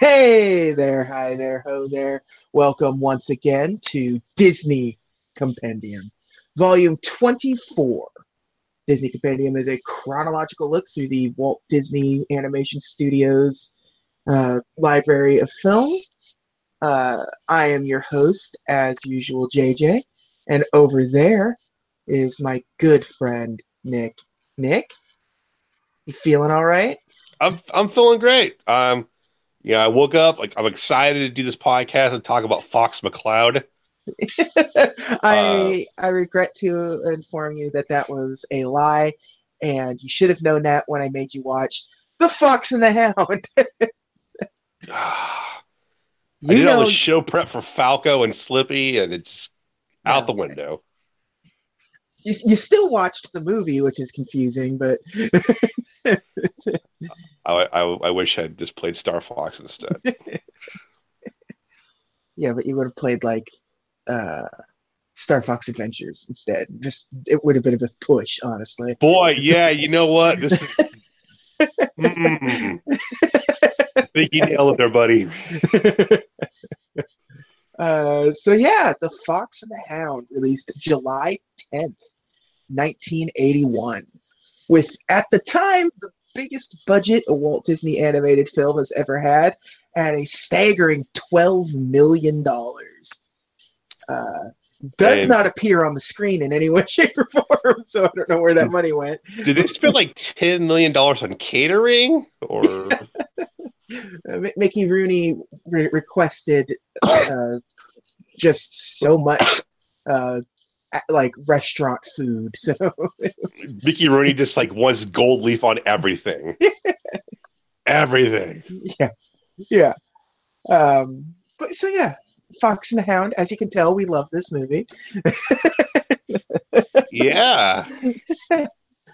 Hey there, hi there, ho there. Welcome once again to Disney Compendium, Volume 24. Disney Compendium is a chronological look through the Walt Disney Animation Studios uh, library of film. Uh, I am your host, as usual, JJ, and over there is my good friend, Nick. Nick, you feeling all right? I'm I'm feeling great. Um, yeah, I woke up like I'm excited to do this podcast and talk about Fox McCloud. I uh, I regret to inform you that that was a lie, and you should have known that when I made you watch The Fox and the Hound. I did know, all the show prep for Falco and Slippy, and it's out the window. You, you still watched the movie, which is confusing, but I, I, I wish I'd just played Star Fox instead. yeah, but you would have played like uh, Star Fox Adventures instead. Just it would have been a bit push, honestly. Boy, yeah, you know what? This is. you nailed it there, buddy. Uh, so yeah, The Fox and the Hound released July 10th, 1981, with at the time the biggest budget a Walt Disney animated film has ever had, at a staggering 12 million dollars. Uh, does and not appear on the screen in any way, shape, or form. So I don't know where that money went. Did they spend like ten million dollars on catering, or uh, Mickey Rooney re- requested uh, just so much, uh, like restaurant food. So Mickey Rooney just like wants gold leaf on everything. everything. Yeah, yeah. Um, but so yeah, Fox and the Hound. As you can tell, we love this movie. yeah.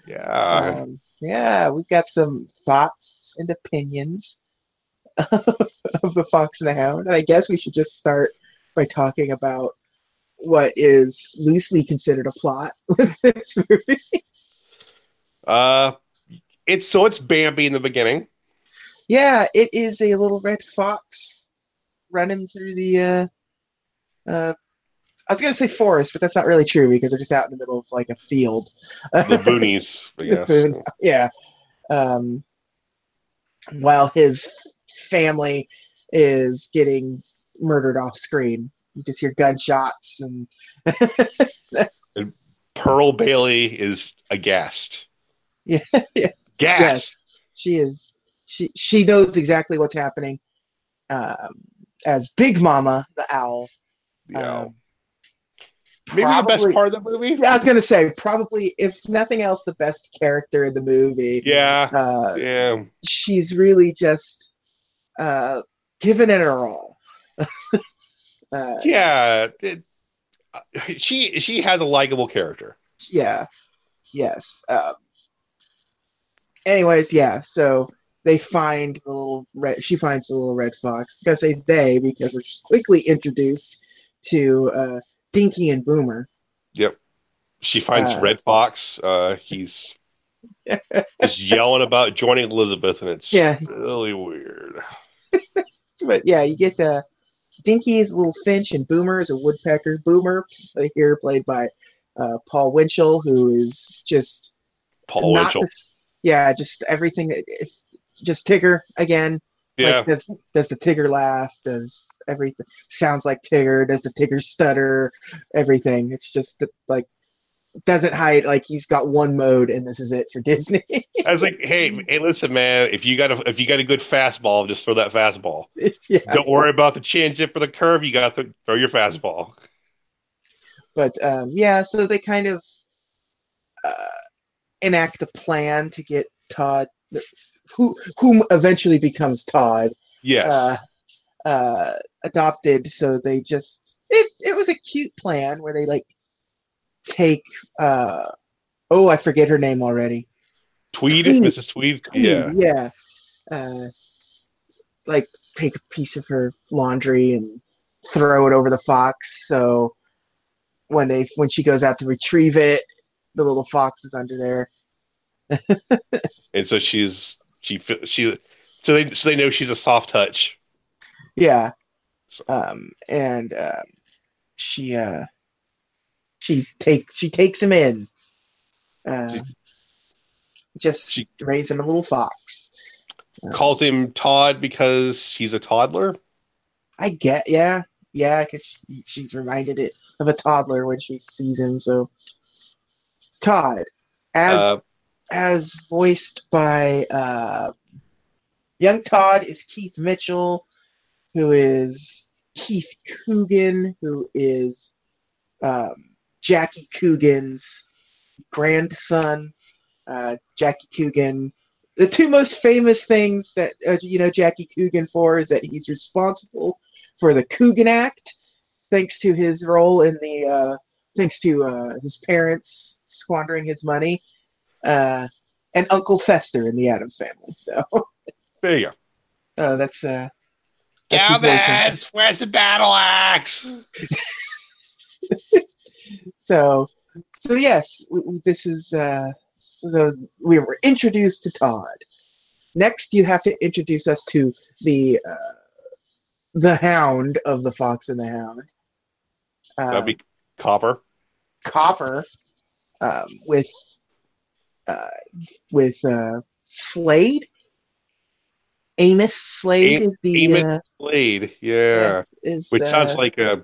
Yeah. Um, yeah, we've got some thoughts and opinions of the Fox and the Hound, and I guess we should just start by talking about what is loosely considered a plot with this movie. Uh, it's so it's Bambi in the beginning. Yeah, it is a little red fox running through the uh, uh, I was gonna say forest, but that's not really true because they're just out in the middle of like a field. The boonies, yes. yeah. Um, while his family is getting murdered off screen, you just hear gunshots and. and Pearl Bailey is aghast. Yeah, yeah. Yes, she is. She she knows exactly what's happening. Um, as Big Mama the owl yeah. Um, Maybe probably, the best part of the movie. Yeah, I was gonna say probably, if nothing else, the best character in the movie. Yeah, uh, yeah. She's really just uh, giving it her all. uh, yeah, it, she she has a likable character. Yeah. Yes. Um, anyways, yeah. So they find the little red. She finds the little red fox. I gotta say they because we're quickly introduced to uh, Dinky and Boomer. Yep. She finds uh, Red Fox. Uh, he's just yelling about joining Elizabeth, and it's yeah. really weird. but yeah, you get uh, Dinky is a little finch, and Boomer is a woodpecker. Boomer here played by uh, Paul Winchell, who is just Paul Winchell. yeah, just everything. Just Tigger again. Yeah. Like, does does the Tigger laugh? Does everything sounds like Tigger? Does the Tigger stutter? Everything. It's just like doesn't hide like he's got one mode and this is it for Disney. I was like, hey, hey, listen, man, if you got a if you got a good fastball, just throw that fastball. Yeah. Don't worry about the changeup or the curve. You got to throw your fastball. But um, yeah, so they kind of uh, enact a plan to get Todd who whom eventually becomes Todd. Yes. Uh, uh, adopted, so they just it it was a cute plan where they like take uh oh I forget her name already. Tweed, Tweed. Mrs. Tweed. Tweed yeah. Yeah. Uh, like take a piece of her laundry and throw it over the fox. So when they when she goes out to retrieve it, the little fox is under there. and so she's she she so they so they know she's a soft touch. Yeah. Um, and uh, she uh, she takes she takes him in. Uh, just she, raise him a little fox. Uh, calls him Todd because he's a toddler. I get, yeah, yeah, because she, she's reminded it of a toddler when she sees him. So it's Todd, as uh, as voiced by uh, young Todd is Keith Mitchell, who is Keith Coogan, who is um, Jackie Coogan's grandson. Uh, Jackie Coogan. The two most famous things that uh, you know Jackie Coogan for is that he's responsible for the Coogan Act, thanks to his role in the, uh, thanks to uh, his parents squandering his money, uh, and Uncle Fester in the Addams Family. So there you go. Uh, that's uh. Gavin, where's the battle axe? so, so yes, this is uh, so we were introduced to Todd. Next, you have to introduce us to the uh, the Hound of the Fox and the Hound. Um, That'd be Copper. Copper, um, with uh, with uh, Slade. Amos Slade is the Amos uh, Slade, yeah, is, which sounds uh, like a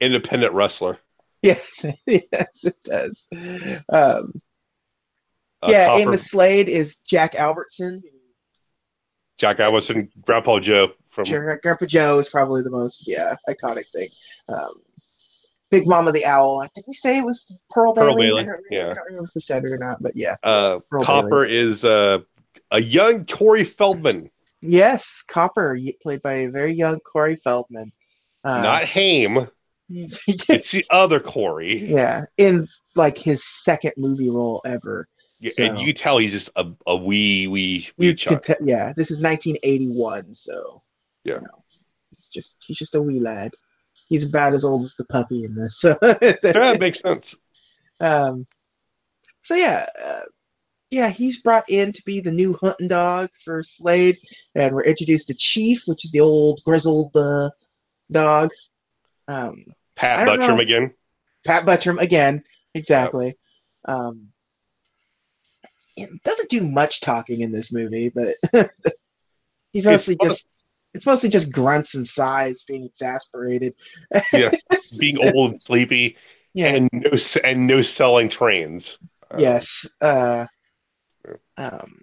independent wrestler. Yes, yes, it does. Um, uh, yeah, Copper. Amos Slade is Jack Albertson. Jack Albertson, Grandpa Joe from Grandpa Joe is probably the most yeah iconic thing. Um, Big Mama the Owl. I think we say it was Pearl, Pearl Bailey? Bailey. yeah. I don't remember if we said it or not, but yeah. Uh, Copper Bailey. is uh, a young Corey Feldman. Yes, Copper, played by a very young Corey Feldman. Uh, not Haim. It's the other Corey. Yeah, in like his second movie role ever. Yeah, so, and you can tell he's just a, a wee wee wee chuck. T- yeah, this is 1981, so yeah, you know, he's just he's just a wee lad. He's about as old as the puppy in this. So that makes sense. Um, so yeah, uh, yeah, he's brought in to be the new hunting dog for Slade, and we're introduced to Chief, which is the old grizzled uh, dog. Um, Pat Buttram again. Pat Buttram again, exactly. Yep. Um, doesn't do much talking in this movie, but he's mostly just it's mostly just grunts and sighs, being exasperated. yeah, being old and sleepy. Yeah, and no and no selling trains. Uh, yes. Uh, um,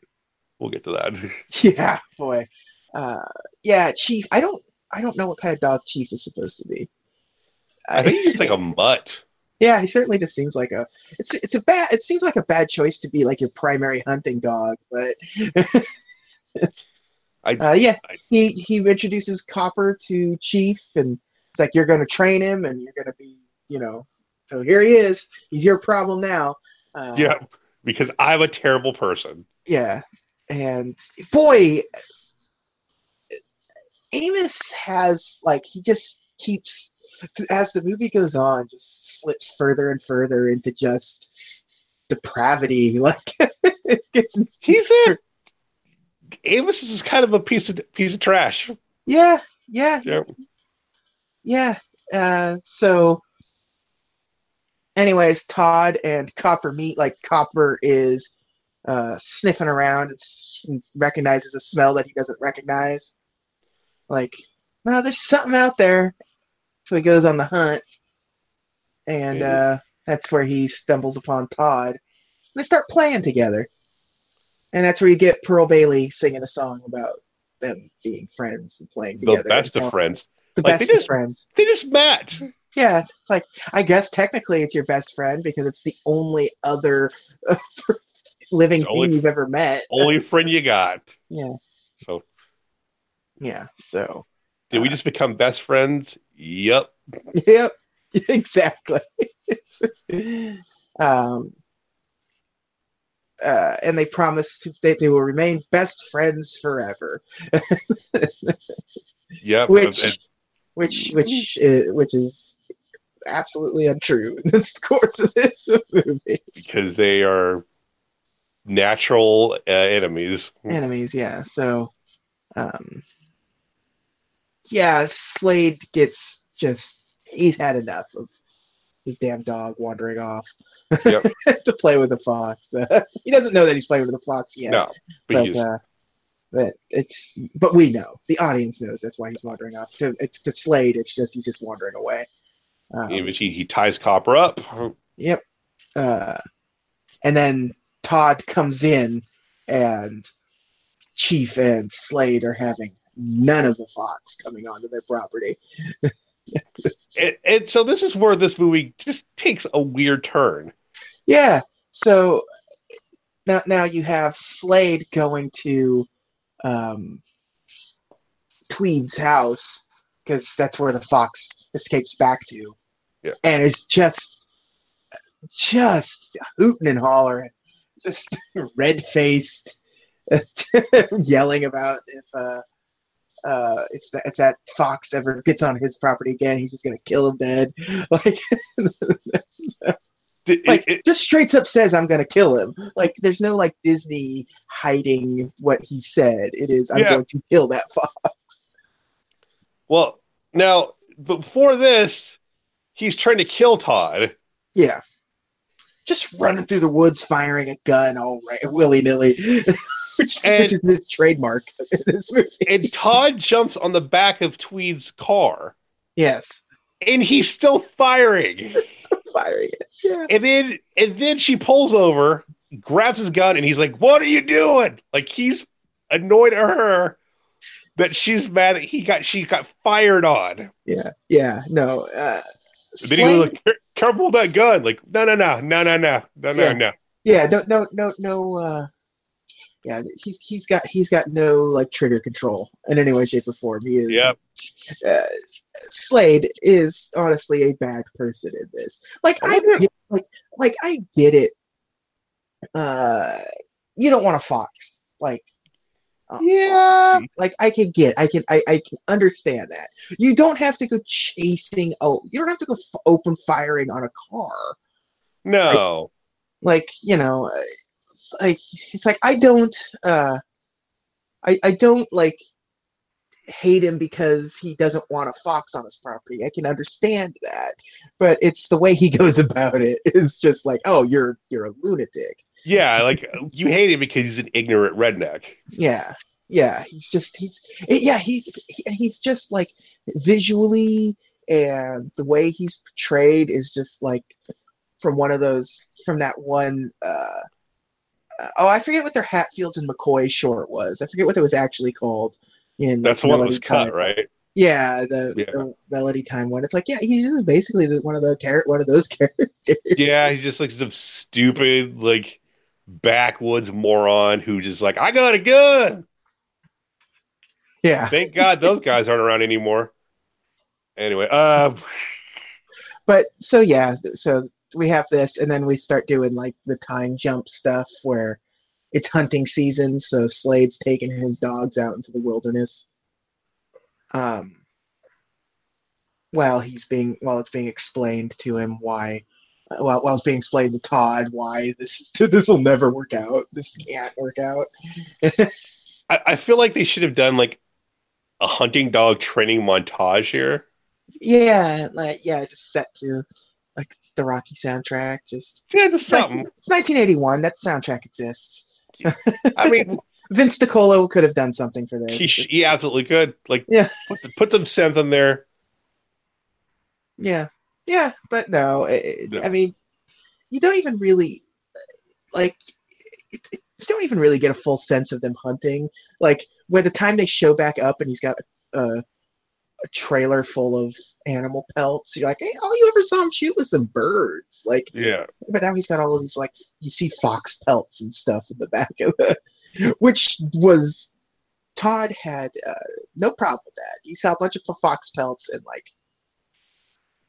we'll get to that. Yeah, boy. Uh, yeah, Chief. I don't. I don't know what kind of dog Chief is supposed to be. I, think he's like a mutt. Yeah, he certainly just seems like a. It's it's a bad. It seems like a bad choice to be like your primary hunting dog, but. I, uh, yeah, I, he he introduces Copper to Chief, and it's like you're going to train him, and you're going to be, you know. So here he is. He's your problem now. Uh, yeah, because I'm a terrible person. Yeah, and boy, Amos has like he just keeps as the movie goes on, just slips further and further into just depravity. Like he's a Amos is kind of a piece of piece of trash. Yeah, yeah, yeah. yeah. Uh, so, anyways, Todd and Copper meet. Like Copper is uh, sniffing around and recognizes a smell that he doesn't recognize. Like, no, there's something out there. So he goes on the hunt, and uh, that's where he stumbles upon Todd. And they start playing together, and that's where you get Pearl Bailey singing a song about them being friends and playing together. The best of friends. The like best of friends. They just met. Yeah, it's like I guess technically it's your best friend because it's the only other living thing you've ever met. Only friend you got. Yeah. So. Yeah. So. Did uh, we just become best friends? Yep. Yep. Exactly. um, uh, and they promised that they will remain best friends forever. yep. Which, which, which, uh, which is absolutely untrue in the course of this movie. Because they are natural uh, enemies. Enemies, yeah. So, um, yeah, Slade gets just he's had enough of his damn dog wandering off yep. to play with the fox. Uh, he doesn't know that he's playing with the fox yet. No, but, but, uh, but it's but we know the audience knows that's why he's wandering off. To to Slade, it's just he's just wandering away. Um, he, he ties Copper up. Yep. Uh, and then Todd comes in, and Chief and Slade are having none of the Fox coming onto their property. and, and, so this is where this movie just takes a weird turn. Yeah. So now now you have Slade going to um, Tweed's house because that's where the fox escapes back to, yeah. and it's just just hooting and hollering, just red faced, yelling about if uh, uh, if that if that fox ever gets on his property again, he's just gonna kill him dead. Like, like it, it, just straight up says I'm gonna kill him. Like, there's no like Disney hiding what he said. It is I'm yeah. going to kill that fox. Well, now before this, he's trying to kill Todd. Yeah. Just running through the woods, firing a gun all right, willy nilly. which, and, which is this trademark this movie. And Todd jumps on the back of Tweed's car. Yes. And he's still firing. firing. Yeah. And then and then she pulls over, grabs his gun, and he's like, What are you doing? Like he's annoyed at her that she's mad that he got she got fired on. Yeah. Yeah. No. Uh then he was like, careful with that gun. Like, no, no, no, no, no, no, no, yeah. no, no. Yeah, no, no, no, no, uh, yeah, he's he's got he's got no like trigger control in any way, shape, or form. He is. Yep. Uh, Slade is honestly a bad person in this. Like I get, like like I get it. Uh, you don't want a fox. Like uh, yeah. Like I can get, I can, I, I can understand that. You don't have to go chasing. Oh, you don't have to go f- open firing on a car. No. Like, like you know, like it's like I don't uh I I don't like hate him because he doesn't want a fox on his property. I can understand that. But it's the way he goes about it is just like, "Oh, you're you're a lunatic." Yeah, like you hate him because he's an ignorant redneck. Yeah. Yeah, he's just he's yeah, he's he, he's just like visually and the way he's portrayed is just like from one of those from that one uh oh, I forget what their Hatfields and McCoy short was. I forget what it was actually called. In that's the one that was cut, right? Yeah, the, yeah. the, Melody Time one. It's like, yeah, he's basically the, one of the char- one of those characters. Yeah, he's just like some stupid, like backwoods moron who just like, I got a gun. Yeah. Thank God those guys aren't around anymore. Anyway, uh, but so yeah, so we have this, and then we start doing like the time jump stuff where it's hunting season, so Slade's taking his dogs out into the wilderness. Um, while he's being while it's being explained to him why, while while it's being explained to Todd why this this will never work out, this can't work out. I, I feel like they should have done like a hunting dog training montage here. Yeah, like yeah, just set to the Rocky soundtrack. Just yeah, just something. Like, it's 1981. That soundtrack exists. I mean, Vince DiCola could have done something for this. He, he absolutely could. Like, yeah, put, put them synth in there. Yeah, yeah, but no, it, I mean, you don't even really like. It, it, you don't even really get a full sense of them hunting. Like, by the time they show back up and he's got a, a trailer full of animal pelts. You're like, hey, all you ever saw him shoot was some birds. Like, yeah. But now he's got all of these like you see fox pelts and stuff in the back of it, which was Todd had uh, no problem with that. He saw a bunch of fox pelts and like,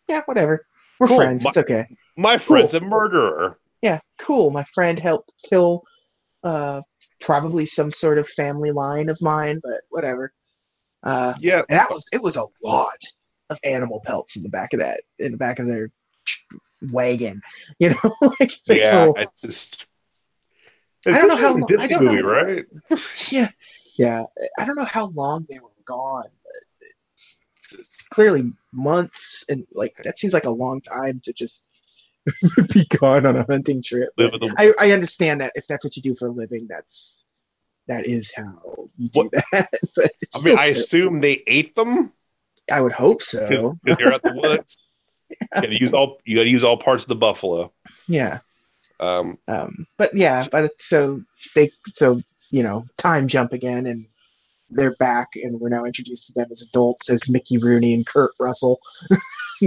yeah, whatever. We're cool. friends. My, it's okay. My friend's cool. a murderer. Yeah, cool. My friend helped kill uh, probably some sort of family line of mine, but whatever. Uh, yeah, that was it was a lot of animal pelts in the back of that in the back of their wagon. You know, like yeah, were, it's just. It's I don't know how long. I don't movie, know, right? yeah, yeah. I don't know how long they were gone, but clearly months, and like that seems like a long time to just be gone on a hunting trip. Live with the- I, I understand that if that's what you do for a living, that's that is how you do What- that. but I mean, I assume they ate them I would hope so. because they're out the woods. You gotta use all you gotta use all parts of the buffalo. Yeah. Um, Um, but yeah, the, so they so you know time jump again, and they're back, and we're now introduced to them as adults as Mickey Rooney and Kurt Russell.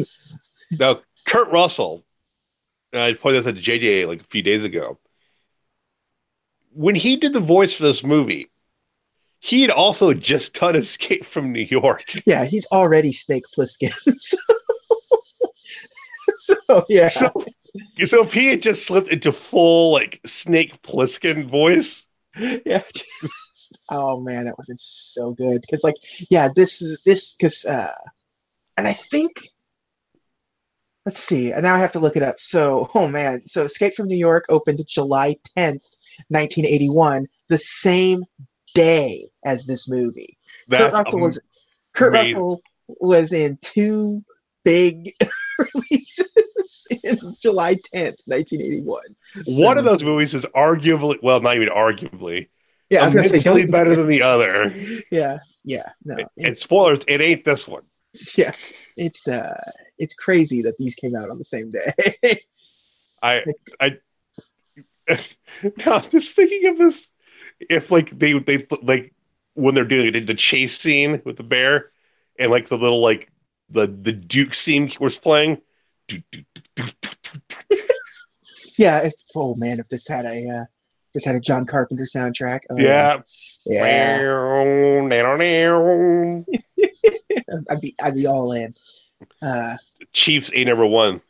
now, Kurt Russell, I pointed this out to JJ like a few days ago. When he did the voice for this movie, he had also just done Escape from New York. Yeah, he's already Snake Plissken. so, so, yeah, So, so if he had just slipped into full like Snake Plissken voice, yeah. oh man, that would have been so good because like yeah, this is this because uh, and I think let's see, and now I have to look it up. So oh man, so Escape from New York opened July tenth, nineteen eighty one, the same day as this movie. Kurt Russell was Kurt. Russell was in two big releases in July tenth, nineteen eighty one. one of those movies is arguably well, not even arguably, Yeah, I was gonna say don't better than the other. Yeah, yeah, no, And it's, spoilers, it ain't this one. yeah, it's uh, it's crazy that these came out on the same day. I I now I'm just thinking of this if like they they like when they're doing the, the chase scene with the bear and like the little like the the Duke scene was playing. Yeah, it's oh man, if this had a uh, this had a John Carpenter soundtrack. oh, Yeah. yeah, I'd be I'd be all in. Uh, Chiefs A number one.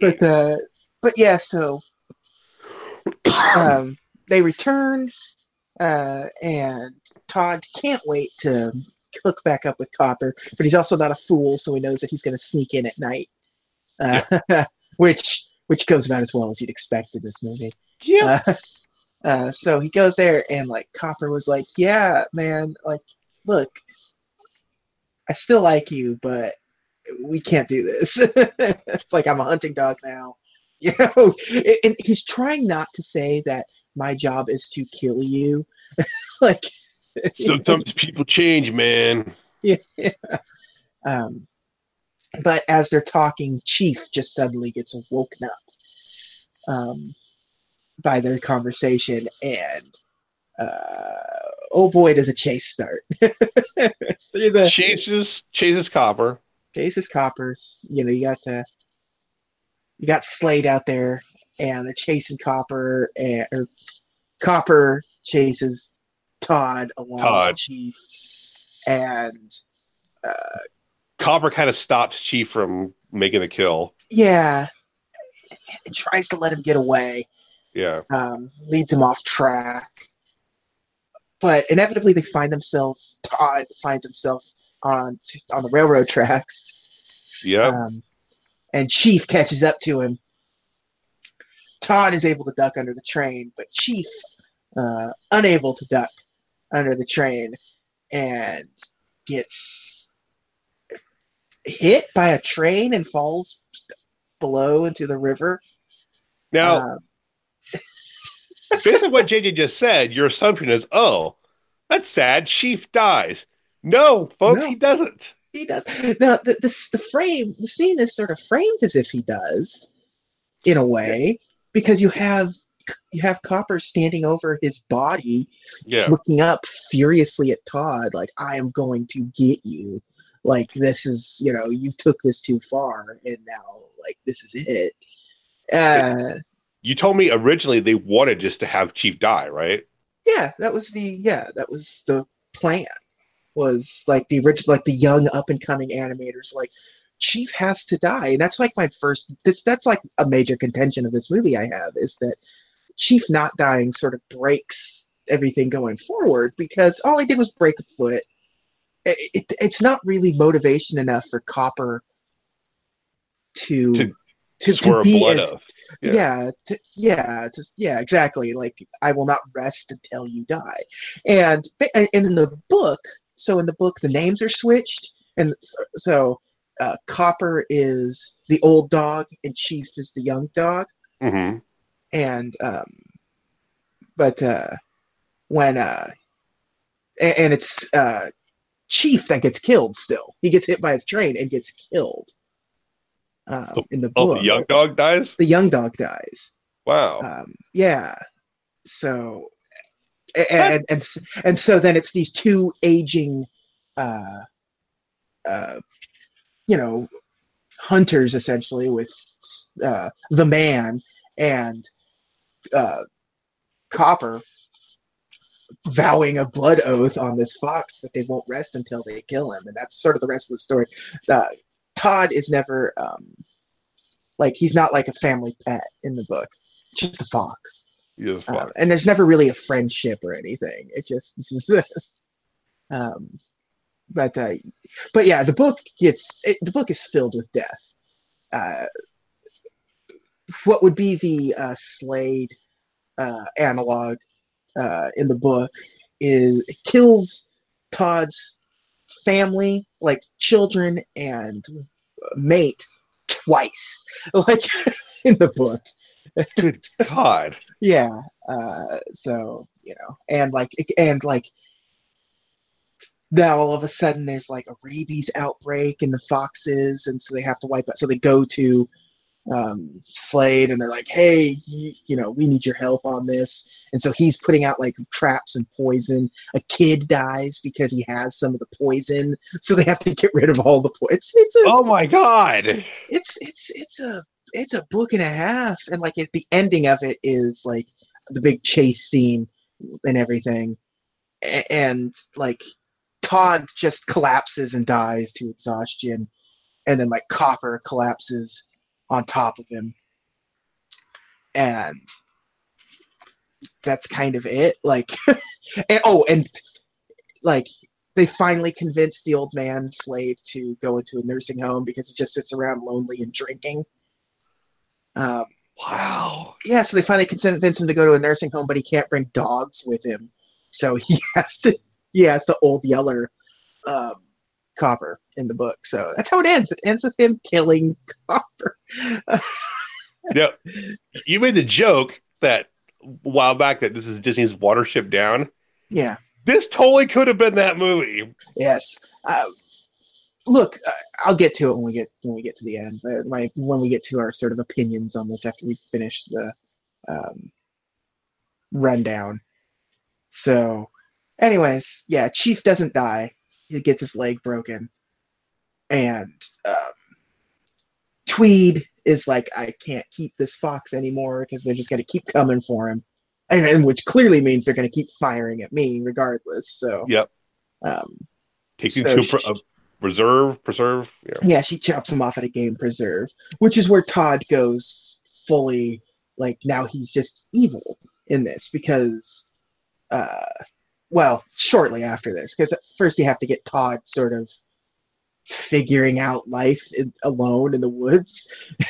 But uh, but yeah, so um, they return, uh, and Todd can't wait to hook back up with Copper, but he's also not a fool, so he knows that he's going to sneak in at night, uh, which which goes about as well as you'd expect in this movie. Yeah. Uh, uh, so he goes there, and like Copper was like, "Yeah, man, like, look, I still like you, but we can't do this. like, I'm a hunting dog now." You know, and he's trying not to say that my job is to kill you. like, Sometimes people change, man. Yeah. um, but as they're talking, Chief just suddenly gets woken up um, by their conversation, and uh, oh boy, does a chase start. The Chases chases Copper. Chases coppers, you know, you got the you got Slade out there, and they're chasing Copper, and or Copper chases Todd along Todd. with Chief, and uh, Copper kind of stops Chief from making the kill. yeah, it tries to let him get away, Yeah. um, leads him off track. But inevitably, they find themselves. Todd finds himself on on the railroad tracks, Yeah. um, and Chief catches up to him. Todd is able to duck under the train, but Chief uh, unable to duck under the train and gets hit by a train and falls below into the river. now, Um, based on what JJ just said, your assumption is, oh, that's sad. Chief dies. No, folks, No. he doesn't. He does. Now, the, the the frame, the scene is sort of framed as if he does, in a way, because you have you have Copper standing over his body, Yeah. looking up furiously at Todd, like I am going to get you. Like this is, you know, you took this too far, and now like this is it. Uh, You told me originally they wanted just to have Chief die, right? yeah, that was the yeah, that was the plan. Was like the original, like the young up and coming animators like Chief has to die, and that's like my first. This that's like a major contention of this movie. I have is that Chief not dying sort of breaks everything going forward because all he did was break a foot. It, it, it's not really motivation enough for Copper to To to, to be blood oath. yeah, yeah, to, yeah, just, yeah, exactly. Like I will not rest until you die, and and in the book, so in the book the names are switched, and so uh, Copper is the old dog and Chief is the young dog, hmm and um, but uh, when uh, a- and it's uh, Chief that gets killed. Still, he gets hit by a train and gets killed. Uh, Oh, in the Oh, book, the young dog dies. the young dog dies. Wow. Um, yeah. So, and, and and so then it's these two aging, uh, uh, you know, hunters essentially with uh, the man and uh, Copper vowing a blood oath on this fox that they won't rest until they kill him, and that's sort of the rest of the story. Uh, Todd is never um, like he's not like a family pet in the book, just a fox. Yes, Um, and there's never really a friendship or anything. It just this is, um, but uh, but yeah, the book gets it, the book is filled with death. Uh, what would be the uh, Slade uh, analog uh, in the book is it kills Todd's family, like children and mate, twice, like in the book. Good God. Yeah. Uh, so you know, and like, and like, now all of a sudden there's like a rabies outbreak in the foxes, and so they have to wipe out. So they go to um, Slade, and they're like, "Hey, you, you know, we need your help on this." And so he's putting out like traps and poison. A kid dies because he has some of the poison, so they have to get rid of all the poison. It's it's a Oh my God. it's it's it's a it's a book and a half and like the ending of it is like the big chase scene and everything and like todd just collapses and dies to exhaustion and then like copper collapses on top of him and that's kind of it like and oh and like they finally convince the old man Slade to go into a nursing home because he just sits around lonely and drinking. Um, Wow. yeah, so they finally convince him to go to a nursing home, but he can't bring dogs with him, so he has to. Yeah, it's the old yeller um, Copper in the book. So that's how it ends. It ends with him killing Copper. Now, you made the joke that a while back that this is Disney's Watership Down. yeah. This totally could have been that movie. Yes. Uh, look, uh, I'll get to it when we get when we get to the end. My when we get to our sort of opinions on this after we finish the um, rundown. So, anyways, yeah, Chief doesn't die. He gets his leg broken, and um, Tweed is like, I can't keep this fox anymore because they're just gonna keep coming for him, and, and which clearly means they're gonna keep firing at me regardless. So, Yep. um, you So to she- a reserve, preserve. Yeah. yeah, she chops him off at a game preserve, which is where Todd goes fully like now he's just evil in this because, uh, well, shortly after this, because first you have to get Todd sort of figuring out life in, alone in the woods.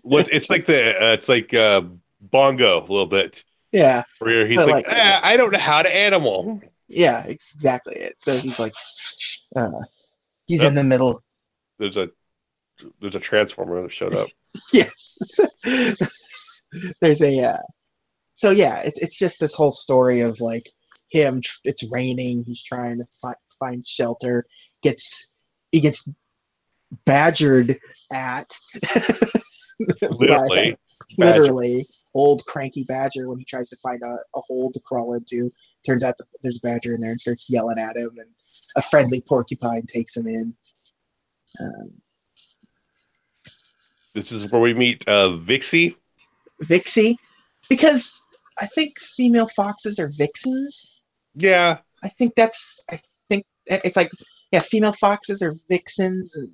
What it's like the uh, it's like uh, Bongo a little bit. Yeah, Where he's like, like- "Ah, I don't know how to animal. yeah, exactly it. So he's like, uh, he's in the middle. There's a there's a transformer that showed up. yes. There's a uh, so yeah, it's it's just this whole story of like him. tr- It's raining. He's trying to fi- find shelter. Gets he gets badgered at. Literally. by- literally, old cranky badger when he tries to find a, a hole to crawl into. Turns out that there's a badger in there and starts yelling at him, and a friendly porcupine takes him in. Um, This is where we meet uh, Vixie. Vixie, because I think female foxes are vixens. Yeah, I think that's. I think it's like yeah, female foxes are vixens, and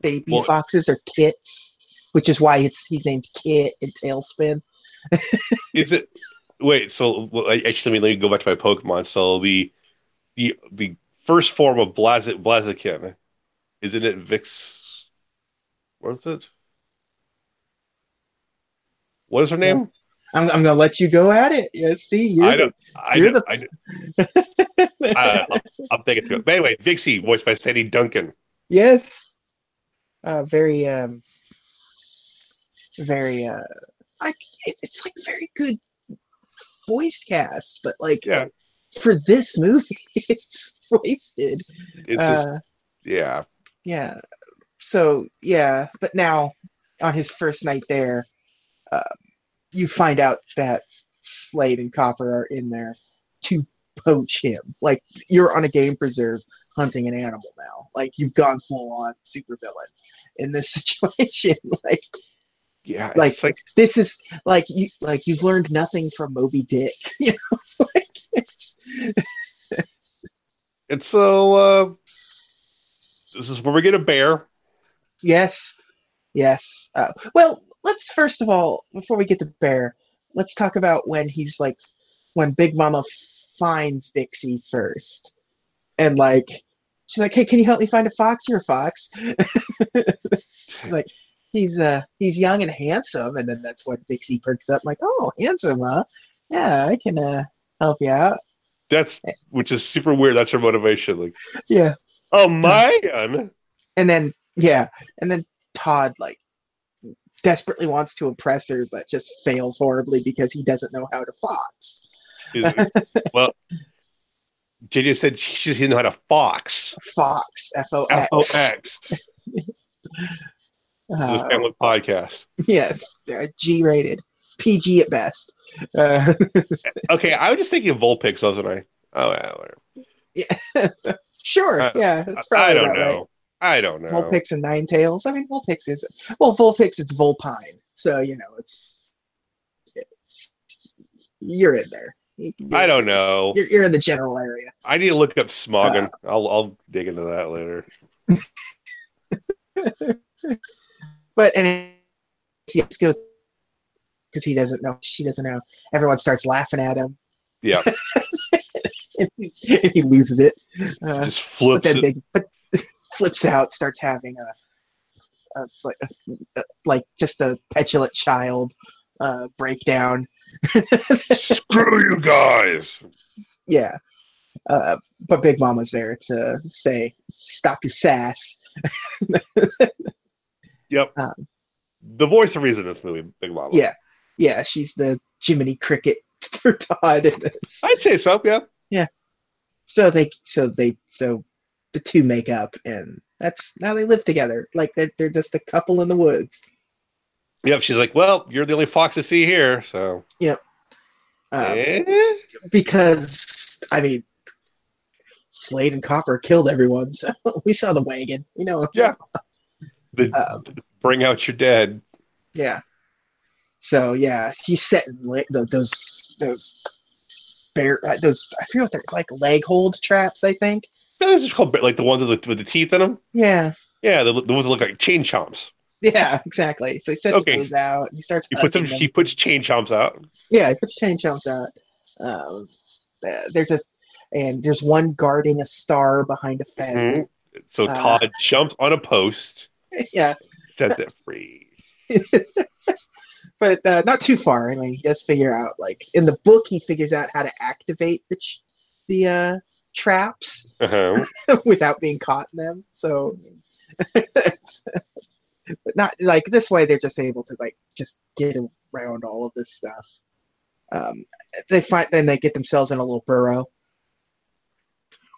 baby Well- foxes are kits, which is why it's he's named Kit in TaleSpin. is it? Wait, so well, actually, let me, let me go back to my Pokemon. So the the the first form of Blazi- Blaziken, isn't it Vix? What is it? What is her name? I'm, I'm gonna let you go at it. Yeah, see, you're I don't. I you're don't. I don't the- uh, I'll, I'll it. But anyway, Vixie, voiced by Sandy Duncan. yes, uh, very, um, very, uh, I, it- it's like very good voice cast, but like Yeah. for this movie, it's wasted. It's just Uh, yeah. yeah. So yeah, but now on his first night there, uh, you find out that Slade and Copper are in there to poach him. Like you're on a game preserve hunting an animal now. Like you've gone full on supervillain in this situation. like Yeah. Like- like this is like you like you've learned nothing from Moby Dick. You know, like it's and so uh, this is where we get a bear. Yes, yes. Uh, well, let's first of all, before we get to Bear, let's talk about when he's like, when Big Mama finds Dixie first, and like, she's like, "Hey, can you help me find a fox? You're a fox." she's like, "He's uh, he's young and handsome," and then that's when Dixie perks up, like, "Oh, handsome, huh? Yeah, I can uh help you out." That's which is super weird. That's her motivation. Like, Yeah, oh man. and then yeah, and then Todd like desperately wants to impress her, but just fails horribly because he doesn't know how to fox. well, JJ said she didn't know how to fox. Fox, F O F O X. X. This is a Uh, family podcast. yes, uh, G rated, PG at best. Uh, Okay, I was just thinking of Vulpix, wasn't I? Oh, yeah, whatever. yeah. sure, Uh, yeah, that's probably I don't know. right. I don't know. Vulpix and Ninetales. I mean, Vulpix is well, Vulpix is Vulpine, so you know it's, it's you're in there. I don't know. You're, you're in the general area. I need to look up Smoggin. Uh, I'll I'll dig into that later. But and has go because he doesn't know. She doesn't know. Everyone starts laughing at him. Yeah, and he, loses it. Uh, just but flips then it. big, but flips out, starts having a, a, like, a, like just a petulant child uh, breakdown. Screw you guys. yeah. Uh, but Big Mama's there to say, "Stop your sass." Yep. Um, the voice of reason in this movie, Big Mama. Yeah. Yeah, she's the Jiminy Cricket for Todd. I'd say so. Yeah. Yeah. So they, so they, so the two make up, and that's now they live together. Like they're, they're just a couple in the woods. Yep. She's like, well, you're the only fox to see here, so. Um, Eh? because I mean, Slade and Copper killed everyone, so we saw the wagon. You know. Yeah. The, Um, bring out your dead. yeah. So yeah, he's setting le- those those bear uh, those I forget what they're like leg hold traps. I think. Those are called like the ones with the, with the teeth in them. Yeah. Yeah, the, the ones that look like chain chomps. Yeah. Exactly. So he sets Okay. those out. And he starts. He puts them. He puts chain chomps out. Yeah, he puts chain chomps out. Um, uh, there's a and there's one guarding a star behind a fence. Mhm. So Uh, Todd jumps on a post, Yeah. sets it free. but uh, not too far. I mean, he does figure out like in the book he figures out how to activate the ch- the uh, traps Uh-huh. without being caught in them. So, but not like this way. They're just able to like just get around all of this stuff. Um, they find then they get themselves in a little burrow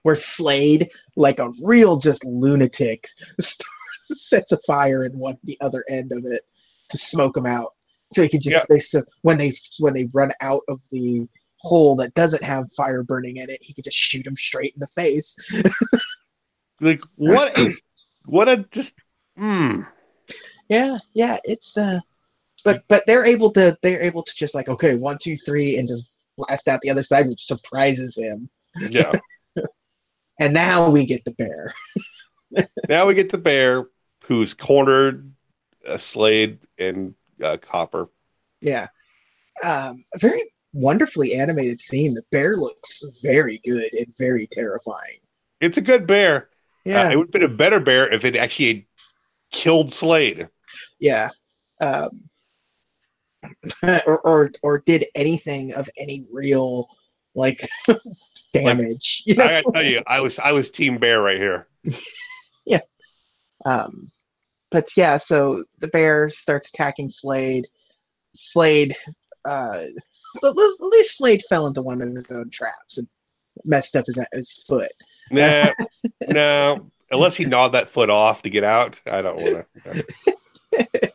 where Slade, like a real just lunatic, sets a fire in one the other end of it to smoke them out. So he can just Yeah. they so when they when they run out of the hole that doesn't have fire burning in it, he can just shoot them straight in the face. Like what? A, what a just. Hmm. Yeah, yeah, it's uh, but but they're able to they're able to just like okay one two three and just blast out the other side, which surprises him. Yeah. And now we get the bear. now we get the bear who's cornered uh, Slade and uh, Copper. Yeah, um, a very wonderfully animated scene. The bear looks very good and very terrifying. It's a good bear. Yeah, Uh, it would have been a better bear if it actually killed Slade. yeah. Um, or, or or did anything of any real like damage. you know? I gotta tell you, I was I was Team Bear right here. Yeah. Um, but yeah, so the bear starts attacking Slade. Slade, uh, at least Slade fell into one of his own traps and messed up his his foot. Nah, no, unless he gnawed that foot off to get out, I don't want to.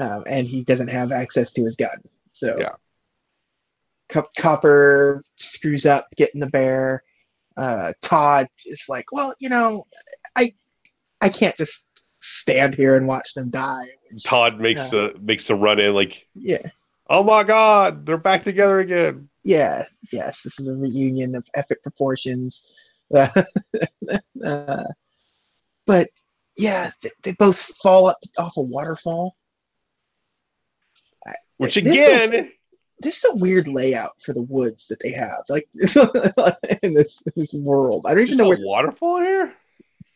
um, and he doesn't have access to his gun. So Yeah. Co- Copper screws up getting the bear. Uh, Todd is like, well, you know, I I can't just stand here and watch them die. Which- Todd makes Yeah. the makes the run in like, yeah, oh my god, they're back together again. yeah, yes, this is a reunion of epic proportions. uh, but yeah, they, they both fall up off a waterfall. Which This is- again, this is a weird layout for the woods that they have, like in this this world. I don't even know a where. waterfall here.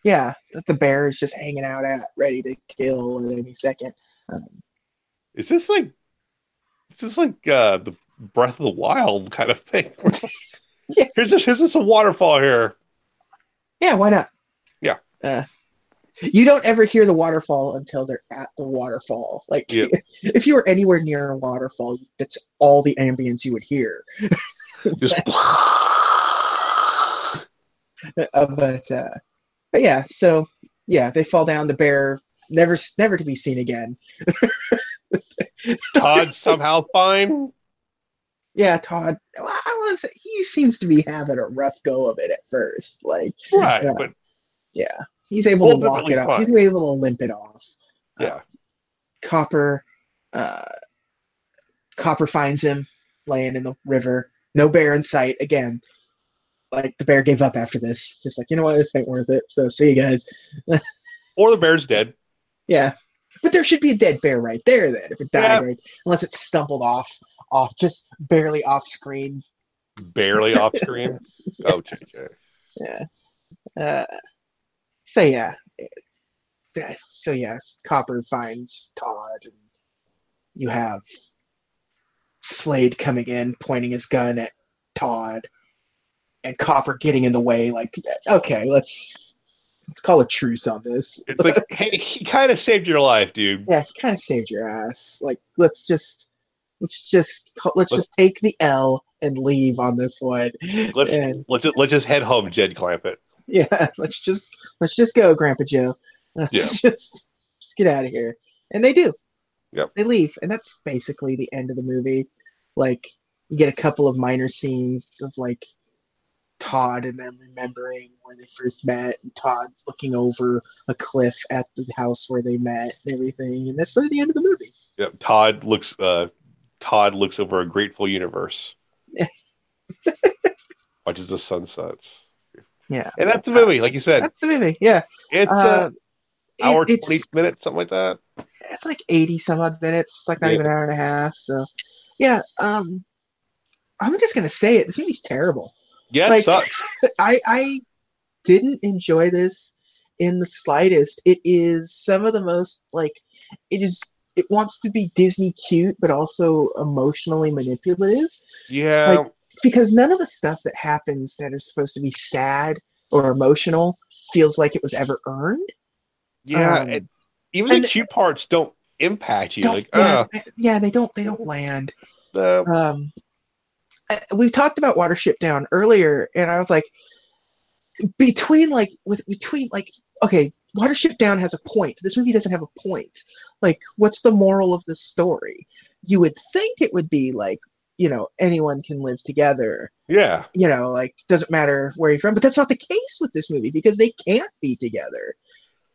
Yeah, that the bear is just hanging out at, ready to kill at any second. Um, Is this like, is this like uh, the Breath of the Wild kind of thing? Yeah. Here's this, here's this a waterfall here. yeah, why not? Yeah. Uh, you don't ever hear the waterfall until they're at the waterfall. Like, Yeah. if you were anywhere near a waterfall, that's all the ambience you would hear. Just Uh, but uh, but yeah, so yeah, they fall down. The bear never never to be seen again. Todd somehow fine. Yeah, Todd. well, I was. He seems to be having a rough go of it at first. Like, Right, Yeah. but yeah, he's able to walk it off. He's able to limp it off. yeah. Copper, uh, Copper finds him laying in the river. No bear in sight again. Like the bear gave up after this. Just like you know what, this ain't worth it. So see you guys. Or the bear's dead. Yeah, but there should be a dead bear right there then if it died Yeah. right, unless it stumbled off, off just barely off screen. Barely off screen. Oh, JJ. Yeah. Uh, so yeah. Yeah, So yes, Copper finds Todd, and you have Slade coming in, pointing his gun at Todd, and Copper getting in the way. Like, okay, let's let's call a truce on this. It's like, hey, he kind of saved your life, dude. Yeah, he kind of saved your ass. Like, let's just let's just let's Let's- just take the L and leave on this one. Let's And let's just, let's just head home, Jed Clampett. yeah, let's just let's just go, Grandpa Joe. Let's Yeah. just just get out of here. And they do. Yep. They leave, and that's basically the end of the movie. Like you get a couple of minor scenes of like Todd and them remembering where they first met, and Todd looking over a cliff at the house where they met and everything, and that's sort of the end of the movie. Yep. Todd looks uh Todd looks over a grateful universe. Watches the sunsets. Yeah. And that's the movie, like you said. That's the movie. Yeah. It's Uh, uh, hour it- it's, twenty minutes, something like that. it's like 80 some odd minutes. It's like not Yeah. even an hour and a half. So, yeah. Um, I'm just gonna say it. This movie's terrible. Yeah, it Like- sucks. I I didn't enjoy this in the slightest. It is some of the most like it is. It wants to be Disney cute, but also emotionally manipulative. Yeah. like- Because none of the stuff that happens that is supposed to be sad or emotional feels like it was ever earned. yeah. um, and even the cute parts don't impact you. Don't- Like, yeah, uh, yeah, they don't. They don't land. uh, um, I- we talked about Watership Down earlier, and I was like, between like with between like okay, Watership Down has a point. This movie doesn't have a point. Like, what's the moral of this story? You would think it would be like, you know, anyone can live together. yeah. You know, like doesn't matter where you're from. But that's not the case with this movie because they can't be together,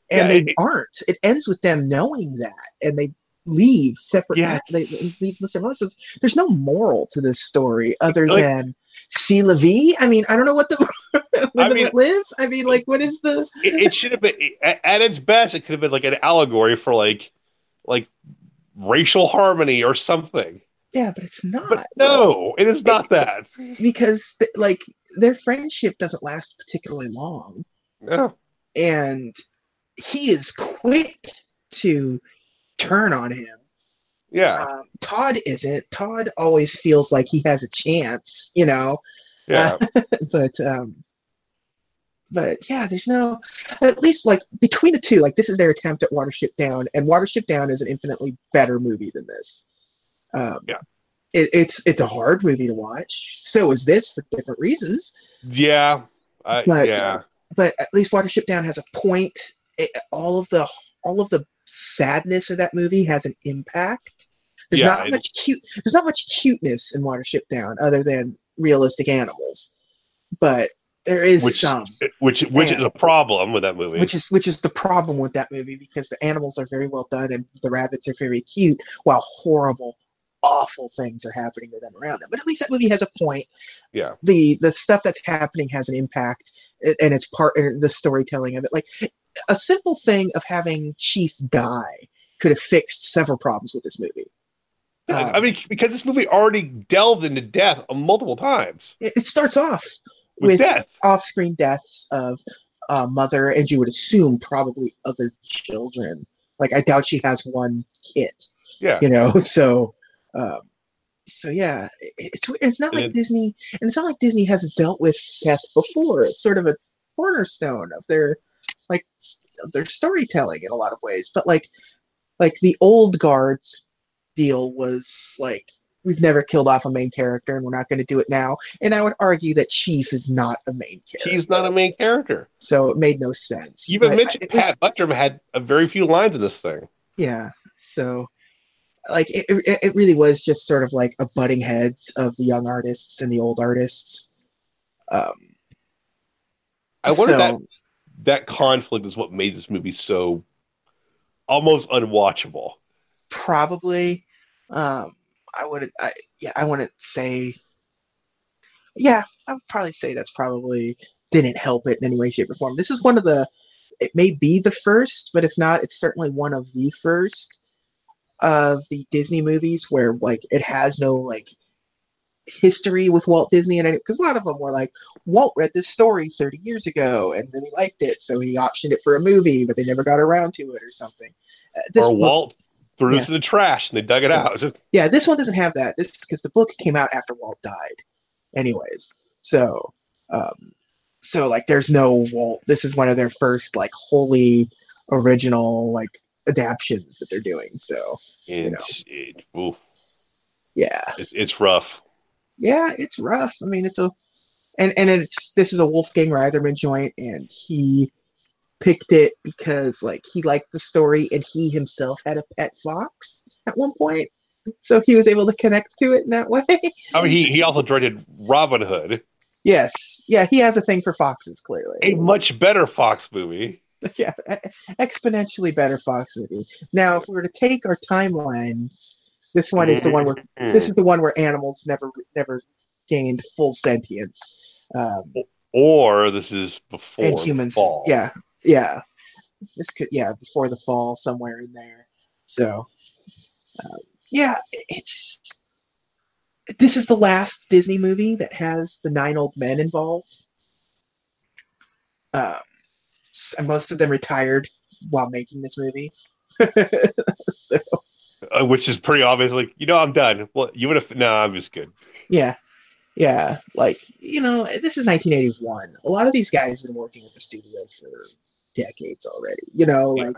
and Yeah, they it- aren't. It ends with them knowing that, and they leave separate. Yes. They, they leave the there's no moral to this story other Like- than see la vie. I mean, I don't know what the live I mean- live. I mean, like, what is the? It, it should have been at, at its best. It could have been like an allegory for like, like racial harmony or something. Yeah, but it's not. But no, it is not that. because th- like their friendship doesn't last particularly long, No. and he is quick to turn on him Yeah, Um, Todd isn't. Todd always feels like he has a chance, you know. yeah. but um, but yeah, there's no. At least like between the two, like this is their attempt at Watership Down, and Watership Down is an infinitely better movie than this. Um, Yeah. It, it's it's a hard movie to watch. So is this for different reasons. yeah. I, But- yeah. but at least Watership Down has a point. It, all of the all of the sadness of that movie has an impact. There's Yeah, not much cute. There's not much cuteness in Watership Down other than realistic animals, but there is Which- some, Which which is a problem with that movie. which is which is the problem with that movie because the animals are very well done and the rabbits are very cute, while horrible, awful things are happening to them around them. But at least that movie has a point yeah. the the stuff that's happening has an impact and it's part and the storytelling of it like a simple thing of having chief die could have fixed several problems with this movie I Um, mean, because this movie already delved into death multiple times it, it starts off with, with death. off-screen deaths of uh, mother and you would assume probably other children like i doubt she has one kid Yeah. you know so um so yeah it- it's it's not like it- disney and it's not like disney hasn't dealt with death before it's sort of a cornerstone of their like their storytelling in a lot of ways but like like the old guards deal was like we've never killed off a main character and we're not going to do it now and i would argue that chief is not a main character He's not a main character. so it made no sense You even But mentioned it Pat Buttram had a very few lines in this thing. Yeah. So, like, it, it, it really was just sort of like a butting heads of the young artists and the old artists. Um, I wonder so, that that conflict is what made this movie so almost unwatchable. probably, um, I would, I, yeah, I wouldn't say, yeah, I would probably say that's probably didn't help it in any way, shape, or form. This is one of the, it may be the first, but if not, it's certainly one of the first of the Disney movies where like it has no like history with Walt Disney and because a lot of them were like Walt read this story 30 years ago and really liked it, so he optioned it for a movie, but they never got around to it or something. Uh, this or book- Walt threw yeah. this in the trash and they dug it Yeah. out. yeah, this one doesn't have that. This because the book came out after Walt died, anyways. So, um, so like, there's no Walt. This is one of their first like wholly original like adaptions that they're doing. So, And know. it, oof, yeah, it's, it's rough. Yeah, it's rough. I mean, it's a and and it's this is a Wolfgang Reitherman joint, and he picked it because like he liked the story, and he himself had a pet fox at one point, so he was able to connect to it in that way. I mean, he, he also directed Robin Hood, yes, yeah, he has a thing for foxes, clearly. a much better Fox movie. yeah, exponentially better fox movie. Now, if we were to take our timelines, this one is the one where this is the one where animals never never gained full sentience. Um, Or this is before and the humans. fall. Yeah, yeah. This could, yeah, before the fall, somewhere in there. So, um, yeah, it's. This is the last Disney movie that has the nine old men involved. Um, and most of them retired while making this movie. so, Uh, which is pretty obvious. Like, you know, I'm done. Well, you would have. No, I'm just good. yeah, yeah, like you know, this is 1981. A lot of these guys have been working at the studio for decades already. You know, Yeah. like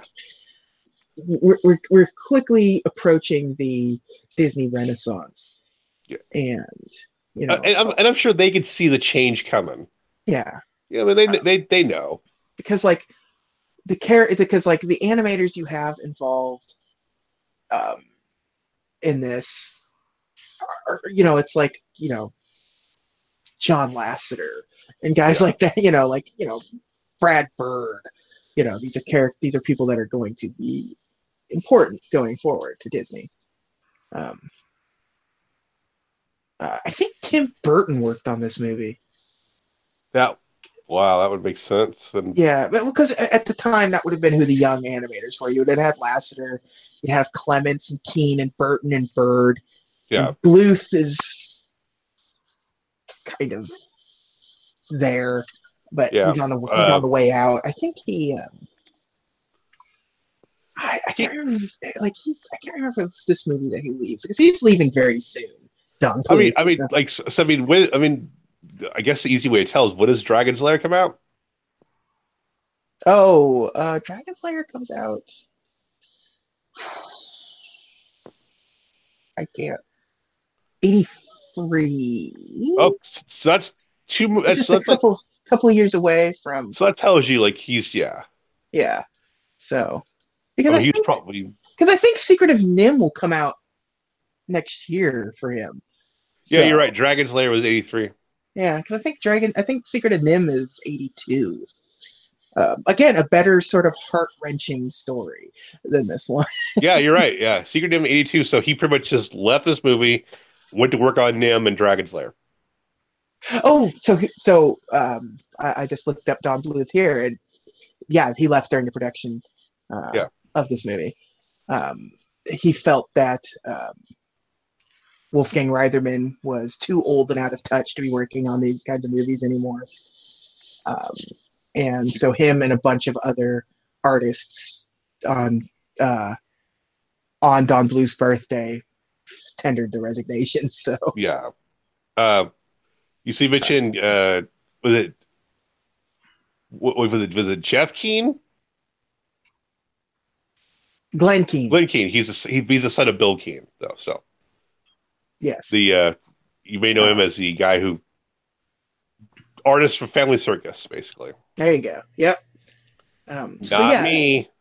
we're, we're we're quickly approaching the Disney Renaissance, Yeah. and you know, Uh, and, I'm, and I'm sure they could see the change coming. yeah, Yeah, I mean, they they they know. because like the care because like the animators you have involved um, in this are, you know it's like you know John Lasseter and guys Yeah. like that you know like you know Brad Bird you know these are characters these are people that are going to be important going forward to Disney um, uh, I think Tim Burton worked on this movie That wow, that would make sense. And Yeah, because at the time that would have been who the young animators were. You would have had Lasseter, you'd have Clements and Keane and Burton and Bird. yeah, And Bluth is kind of there, but Yeah. he's on the he's Uh, on the way out. I think he. Um, I, I can't remember. Like he's, I can't remember if it's this movie that he leaves because he's leaving very soon. Don. I mean, I mean, like, so, I mean, when, I mean, I guess the easy way to tell is when does Dragon's Lair come out? oh, uh, Dragon's Lair comes out. I can't. Eighty-three. Oh, so that's two. That's, just a that's like, couple, couple of years away from. so that tells you like he's yeah. Yeah. So I because mean, I he's think, probably because I think Secret of NIMH will come out next year for him. yeah. So- You're right. Dragon's Lair was eighty three. Yeah, because I think Dragon, I think Secret of NIMH is 82. Um, again, a better sort of heart wrenching story than this one. Yeah, you're right. Yeah, Secret NIMH eighty two. So he pretty much just left this movie, went to work on NIMH and Dragon's Lair. Oh, so so um, I, I just looked up Don Bluth here, and yeah, he left during the production uh, Yeah. of this movie. Um, he felt that um, Wolfgang Reitherman was too old and out of touch to be working on these kinds of movies anymore. Um, and so him and a bunch of other artists on uh, on Don Bluth's birthday tendered the resignation. So Yeah. Uh, you see, mentioned uh, was it what was it? Was it Jeff Keen? Glen Keane, Glen Keane. He's a, he, he's the son of Bill Keane, though. So yes, the uh, you may know him as the guy who artist for Family Circus, basically. There you go. Yep. Um, Not so yeah, me.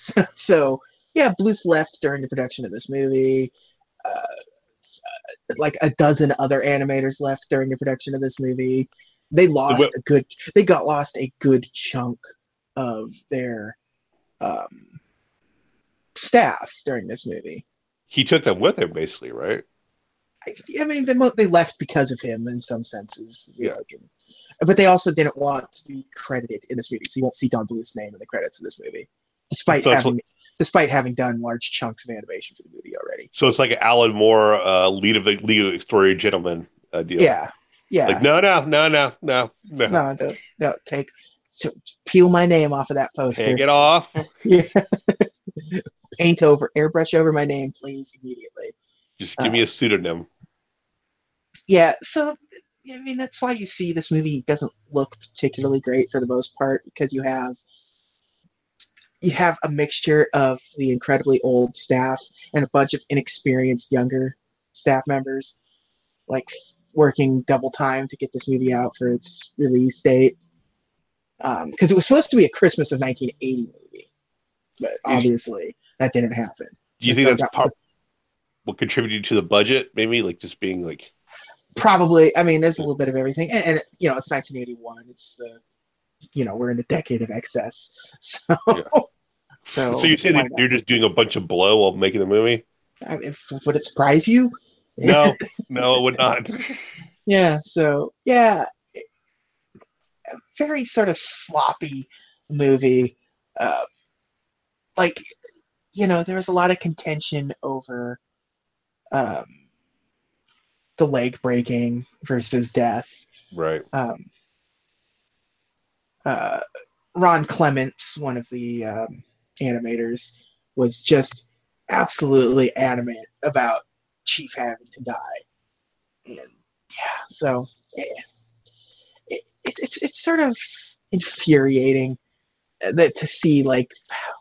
So, so yeah, Bluth left during the production of this movie. Uh, uh, like a dozen other animators left during the production of this movie. They lost a good. They got lost a good chunk of their um, staff during this movie. He took them with him, basically, right? I, I mean, they they left because of him in some senses. Yeah. And- but they also didn't want to be credited in this movie, so you won't see Don Bluth's name in the credits of this movie, despite So having despite having done large chunks of animation for the movie already. So it's like an Alan Moore, uh, lead of the League of Extraordinary Gentlemen uh, deal. Yeah, yeah. Like no, no, no, no, no, no. no, don't, no, take so, peel my name off of that poster. Take it off. Yeah. Paint over, airbrush over my name, please, immediately. Just give me a pseudonym. Yeah, so I mean that's why you see this movie doesn't look particularly great for the most part because you have you have a mixture of the incredibly old staff and a bunch of inexperienced younger staff members like working double time to get this movie out for its release date um, because it was supposed to be a Christmas of 1980 movie but obviously that didn't happen Do you think that's part what contributed to the budget? Maybe like just being like Probably. I mean, there's a little bit of everything, and, and you know, it's 1981. It's the, you know, we're in a decade of excess. So, Yeah. so. so you're saying that you're just doing a bunch of blow while making the movie? I mean, would it surprise you? No, no, it would not. Yeah. So yeah, a very sort of sloppy movie. Um, like, you know, there was a lot of contention over um, the leg breaking versus death. Right. um, uh, Ron Clements, one of the um, animators, was just absolutely adamant about Chief having to die, and yeah, so it, it, it's it's sort of infuriating that to see like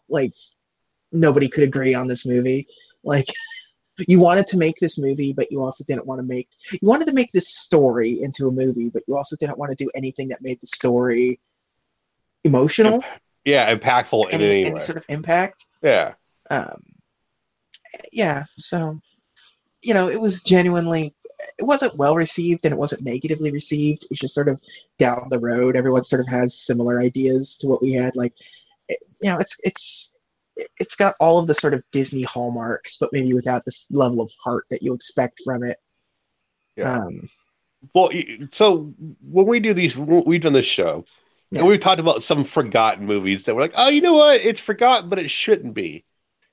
like nobody could agree on this movie, like. You wanted to make this movie, but you also didn't want to make you wanted to make this story into a movie, but you also didn't want to do anything that made the story emotional Yeah, impactful in any, any sort of impact. Yeah. Um, yeah, so you know, it was genuinely it wasn't well received and it wasn't negatively received. It was just sort of down the road. Everyone sort of has similar ideas to what we had. Like, it, you know, it's it's it's got all of the sort of Disney hallmarks, but maybe without this level of heart that you expect from it. Yeah. Um, Well, so when we do these, we've done this show, Yeah. and we've talked about some forgotten movies that we're like, oh, you know what? It's forgotten, but it shouldn't be.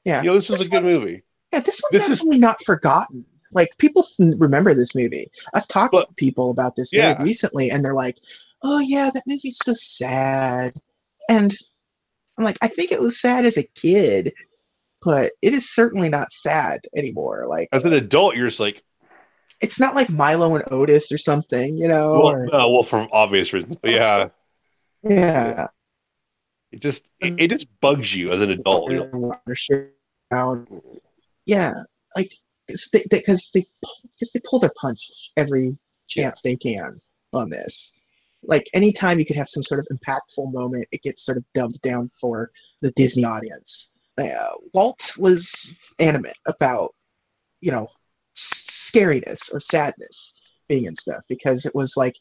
yeah. You know, this is a good movie. Yeah, this one's This is- not forgotten. Like people remember this movie. I've talked But- to people about this very Yeah. recently, and they're like, "Oh yeah, that movie's so sad." And I'm like, I think it was sad as a kid, but it is certainly not sad anymore. Like As an adult, you're just like, it's not like Milo and Otis or something, you know. well, or- no, well, for obvious reasons, but yeah, yeah. it just it, it just bugs you as an adult. You're like, Yeah, like because they because they because they pull their punch every chance they can on this. Like anytime you could have some sort of impactful moment, it gets sort of dumbed down for the Disney audience. Uh, Walt was animate about, you know, scariness or sadness being in stuff because it was like,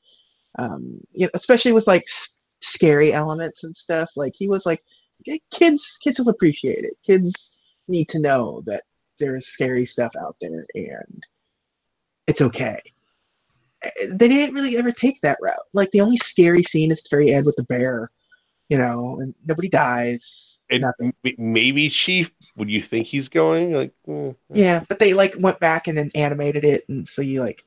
um, you know, especially with like s- scary elements and stuff. Like he was like, "Eh, kids, kids will appreciate it. Kids need to know that there's scary stuff out there and it's okay. They didn't really ever take that route. Like the only scary scene is the very end with the bear, you know, and nobody dies. and nothing. maybe Chief, would you think he's going? Like, mm, Yeah, but they like went back and then animated it, and so you like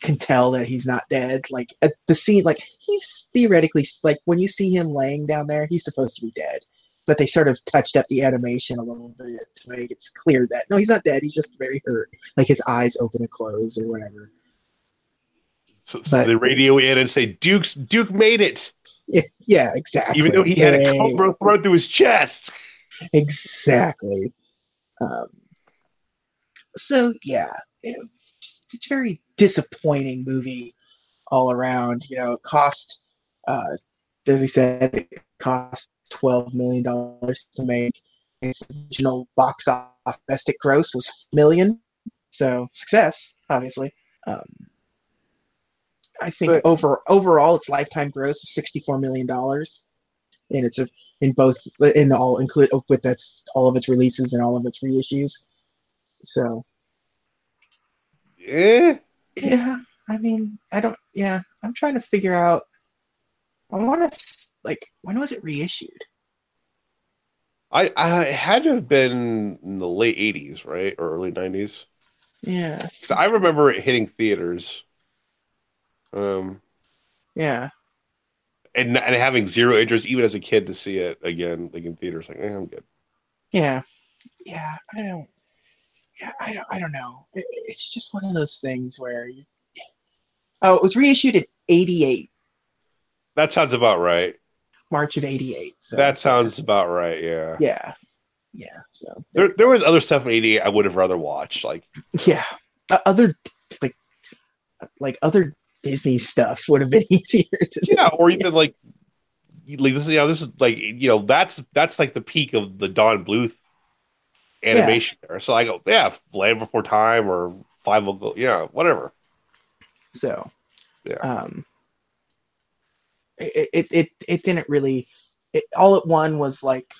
can tell that he's not dead. Like at the scene, like he's theoretically like when you see him laying down there, he's supposed to be dead. But they sort of touched up the animation a little bit to make it clear that no, he's not dead. He's just very hurt. Like his eyes open and close or whatever. So, so But- the radio in and say, Duke's Duke made it, Yeah, exactly. even though he had a cobra thrown through his chest. Exactly. Um, so yeah, it, just a very disappointing movie all around. You know, it cost, uh, as we said, it cost twelve million dollars to make. Its original box office domestic gross was million, so success, obviously. Um, I think But- over overall, its lifetime gross is sixty-four million dollars, and it's a in both in all include with that's all of its releases and all of its reissues. So Eh, yeah, I mean, I don't. Yeah, I'm trying to figure out. I want to like when was it reissued? I, I had to have been in the late '80s, right, or early '90s. Yeah. I remember it hitting theaters, um, yeah, and and having zero interest even as a kid to see it again, like in theaters. Like, eh, I'm good. yeah, yeah. I don't. Yeah, I don't. I don't know. It, it's just one of those things where. You, oh, it was reissued in '88, That sounds about right. March of '88. So That sounds about right. Yeah. yeah, yeah. So There there was other stuff in '88 I would have rather watched. Like, Yeah, Uh, other like like other Disney stuff would have been easier to. yeah, or even like, like this. You know, this is like you know that's that's like the peak of the Don Bluth animation there. So I go, yeah, Land Before Time or Fievel Go, yeah, whatever. So, Yeah. um, it it it, it didn't really. It, all it won was like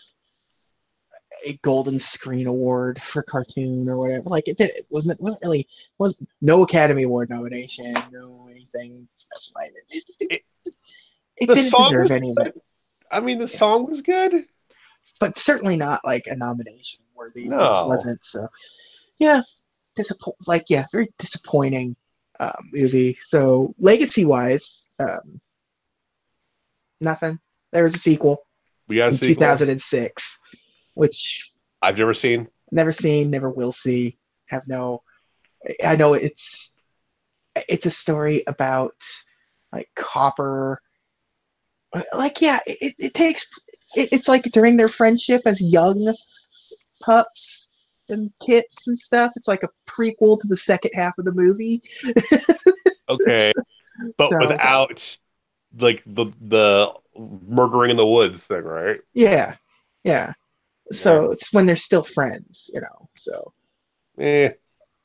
a golden screen award for cartoon or whatever. Like it, did, it wasn't it wasn't really was no Academy Award nomination, no anything special. It, it, it, it, didn't deserve any of it, I mean, the song was good. but certainly not like a nomination worthy. No. It wasn't. So, yeah, disappoint. Like yeah, very disappointing uh, movie. So legacy wise, um, nothing. There was a sequel We got a in sequel. 2006, which I've never seen. never seen, never will see. Have no. I know it's it's a story about like copper. Like yeah, it, it takes it, it's like during their friendship as young pups and kits and stuff. It's like a prequel to the second half of the movie. Okay, but So- without like the the murdering in the woods thing, right? Yeah, yeah. So it's when they're still friends, you know. So Eh,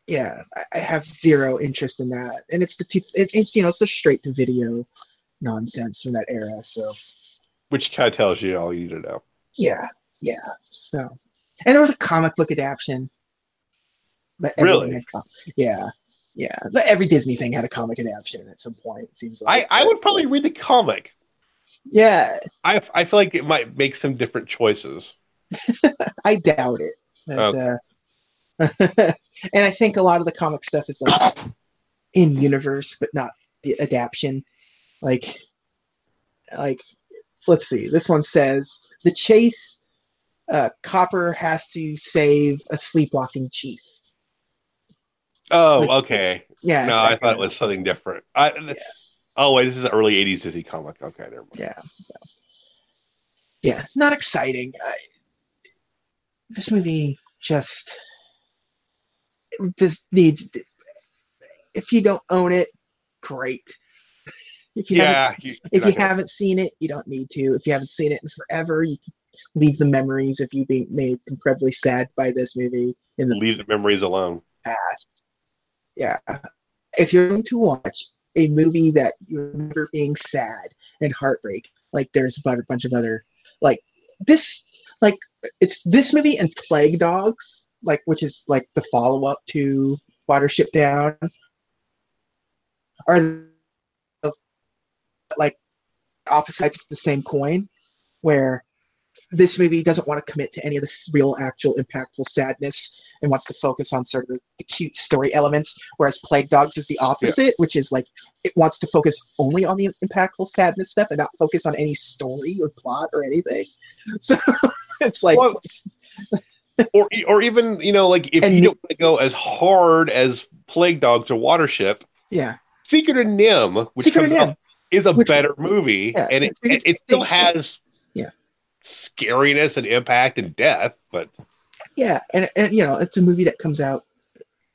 yeah, I, I have zero interest in that, and it's the it, it's you know it's a straight to video nonsense from that era. So which kind of tells you all you need to know. yeah, yeah. So and there was a comic book adaptation. But Really? com- yeah, yeah. But every Disney thing had a comic adaptation at some point. It seems I like I would probably read the comic. yeah. I I feel like it might make some different choices. I doubt it. But, Okay. uh, and I think a lot of the comic stuff is like in universe, but not the adaptation. Like, like let's see. This one says the chase uh, Copper has to save a sleepwalking chief. Oh, Like- okay. Yeah. No, it's I thought it was something different. I, Oh, wait, this is an early '80s Disney comic. Okay, there. mind. Yeah. So, yeah, not exciting. I, this movie just this needs. If you don't own it, great. If you haven't, Yeah, you, if you haven't seen it, you don't need to. If you haven't seen it in forever, you can leave the memories of you being made incredibly sad by this movie in the leave the memories alone. past. Yeah. If you're going to watch a movie that you remember being sad and heartbreak, like there's about a bunch of other like this like it's this movie and Plague Dogs, like which is like the follow up to Watership Down, are like opposite sides of the same coin, where this movie doesn't want to commit to any of the real, actual, impactful sadness and wants to focus on sort of the, the cute story elements, whereas Plague Dogs is the opposite, which is like it wants to focus only on the impactful sadness stuff and not focus on any story or plot or anything. So it's like Well, or or even you know like if And you don't want to go as hard as Plague Dogs or Watership, yeah, Secret of NIMH, which Secret of NIMH. up, is a Which- better movie, Yeah, and it, it, it still has Yeah. scariness and impact and death, but Yeah, and, and you know, it's a movie that comes out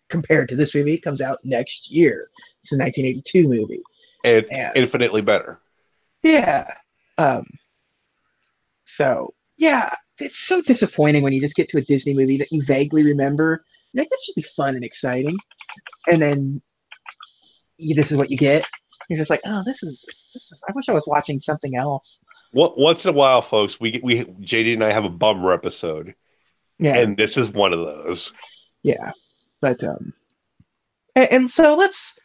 compared to this movie, it comes out next year. It's a 1982 movie. and, Yeah. infinitely better. Yeah. Um so yeah, it's so disappointing when you just get to a Disney movie that you vaguely remember. Like, this should be fun and exciting. And then you, this is what you get. You're just like, oh, this is, this is I wish I was watching something else. What once in a while, folks, we we JD and I have a bummer episode, Yeah. and this is one of those. Yeah, but um, and, and so let's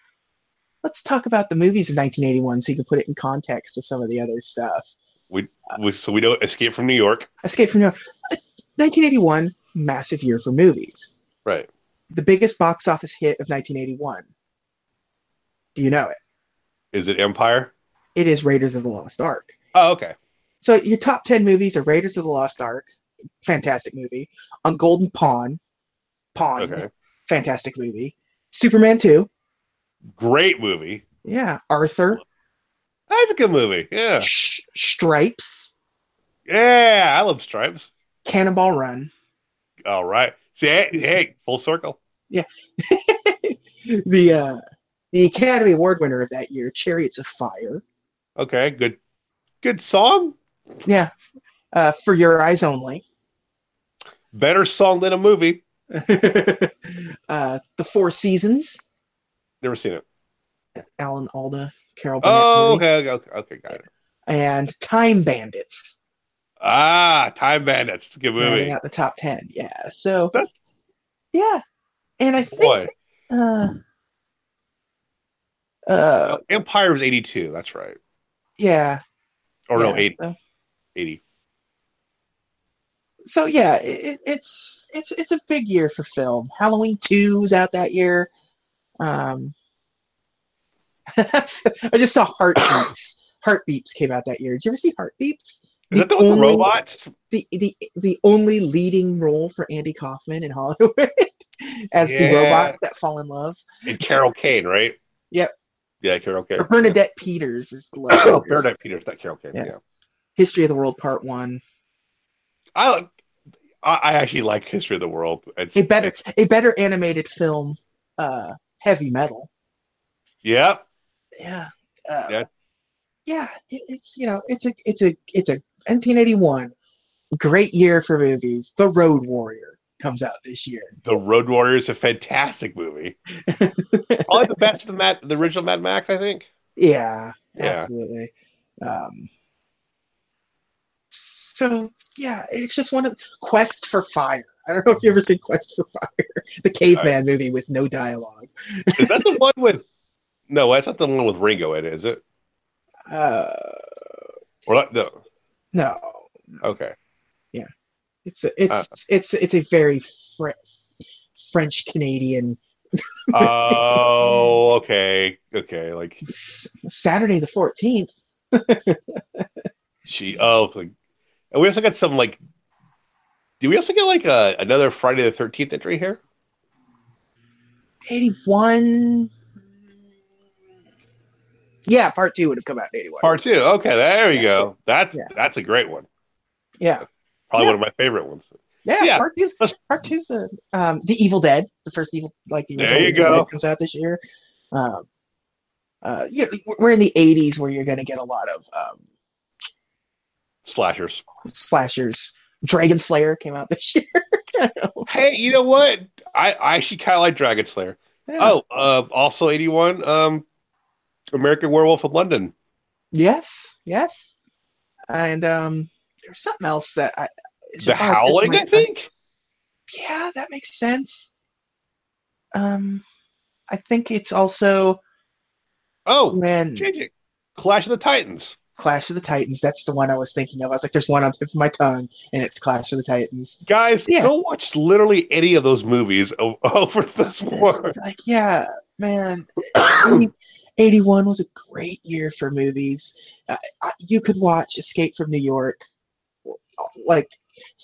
let's talk about the movies of 1981, so you can put it in context with some of the other stuff. We, so we know Escape from New York, Escape from New York, 1981, massive year for movies. right? The biggest box office hit of 1981. Do you know it? Is it Empire? It is Raiders of the Lost Ark. Oh, okay. So your top 10 movies are Raiders of the Lost Ark, fantastic movie. On Golden Pond, Pond, Okay. fantastic movie. Superman 2, Great movie. yeah. Arthur, That's a good movie. Yeah. Stripes, Yeah, I love Stripes. Cannonball Run. All right. See, hey, hey, full circle. Yeah. the uh, the Academy Award winner of that year, Chariots of Fire. Okay, good, good song. Yeah, uh, for your eyes only. Better song than a movie. uh, the Four Seasons. Never seen it. Alan Alda, Carol Burnett Oh, movie. okay, okay, okay, got it. And Time Bandits. Ah, Time Bandits, good movie. out the top ten. Yeah, so That's- yeah, and I think Boy, uh, uh, Empire was eighty-two. That's right. yeah, Or no, yeah, 80, so- 80. so yeah, it, it's it's it's a big year for film. Halloween two was out that year. Um, I just saw Heartbeeps. Heartbeeps came out that year. Did you ever see Heartbeeps? Is that the with the robots? The, the the only leading role for Andy Kaufman in Hollywood as the Yeah. robots that fall in love. And Carol Kane, right? Yep. Yeah, Carol Kane. Or Bernadette Peters is the Oh. Bernadette Peters, not Carol Kane. Yeah. Yeah. History of the World Part One. I, I actually like History of the World. It's, A better a better animated film. Uh, heavy metal. Yeah. Yeah. Uh, Yeah. Yeah. It, it's you know it's a it's a it's a 1981 great year for movies. The Road Warrior comes out this year. The Road Warrior is a fantastic movie. Probably the best of the Mad, the original Mad Max, I think. Yeah, Yeah. absolutely. Um, so yeah, it's just one of Quest for Fire. I don't know if you ever seen Quest for Fire, the caveman movie with no dialogue. Is that the one with? No, that's not the one with Ringo in it, is it? Uh, not? No. no, Okay. Yeah, it's a, it's Uh. it's it's a very Fre- French Canadian Oh, okay, okay. Like Saturday the fourteenth. she. Oh, like, and we also got some like Do we also get like a, another Friday the Thirteenth entry here? 81. Yeah, part two would have come out in 81. Part two. Okay, there we go. That's Yeah. that's a great one. yeah. Probably Yeah. one of my favorite ones. Yeah, Yeah. part two's part two's the um the Evil Dead, the first Evil like the There you Evil go. Dead comes out this year. Um, uh, yeah, we're in the '80s where you're going to get a lot of um, Slashers. slashers. Dragon Slayer came out this year. Hey, you know what? I, I actually kind of like Dragon Slayer. Yeah. Oh, uh, also eighty one. Um, American Werewolf in London. yes, yes, and um, there's something else that I. The Howling, I think. Yeah, that makes sense. Um, I think it's also Oh, man. changing. Clash of the Titans. Clash of the Titans. That's the one I was thinking of. I was like, there's one on the tip of my tongue, and it's Clash of the Titans. Guys, Yeah. go watch literally any of those movies over this one. Like, yeah, man. 80 81 was a great year for movies. Uh, you could watch Escape from New York. Like,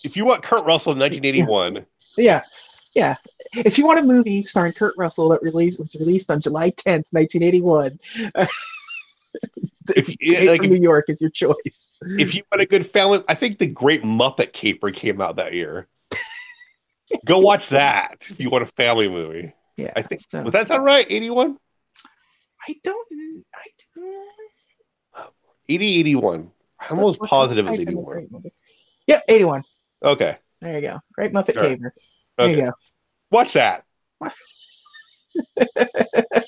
If you want Kurt Russell in 1981, yeah, yeah. If you want a movie starring Kurt Russell that released was released on July 10th, 1981, If Escape like, from New York is your choice. if you want a good family, I think the Great Muppet Caper came out that year. Go watch that if you want a family movie. Yeah, I think so. was that sound right? 81? I don't. I, 80, 81. I'm almost positive it's 81. Yep, 81. Okay. There you go. Great Muppet right. Caper. There Okay. you go. Watch that.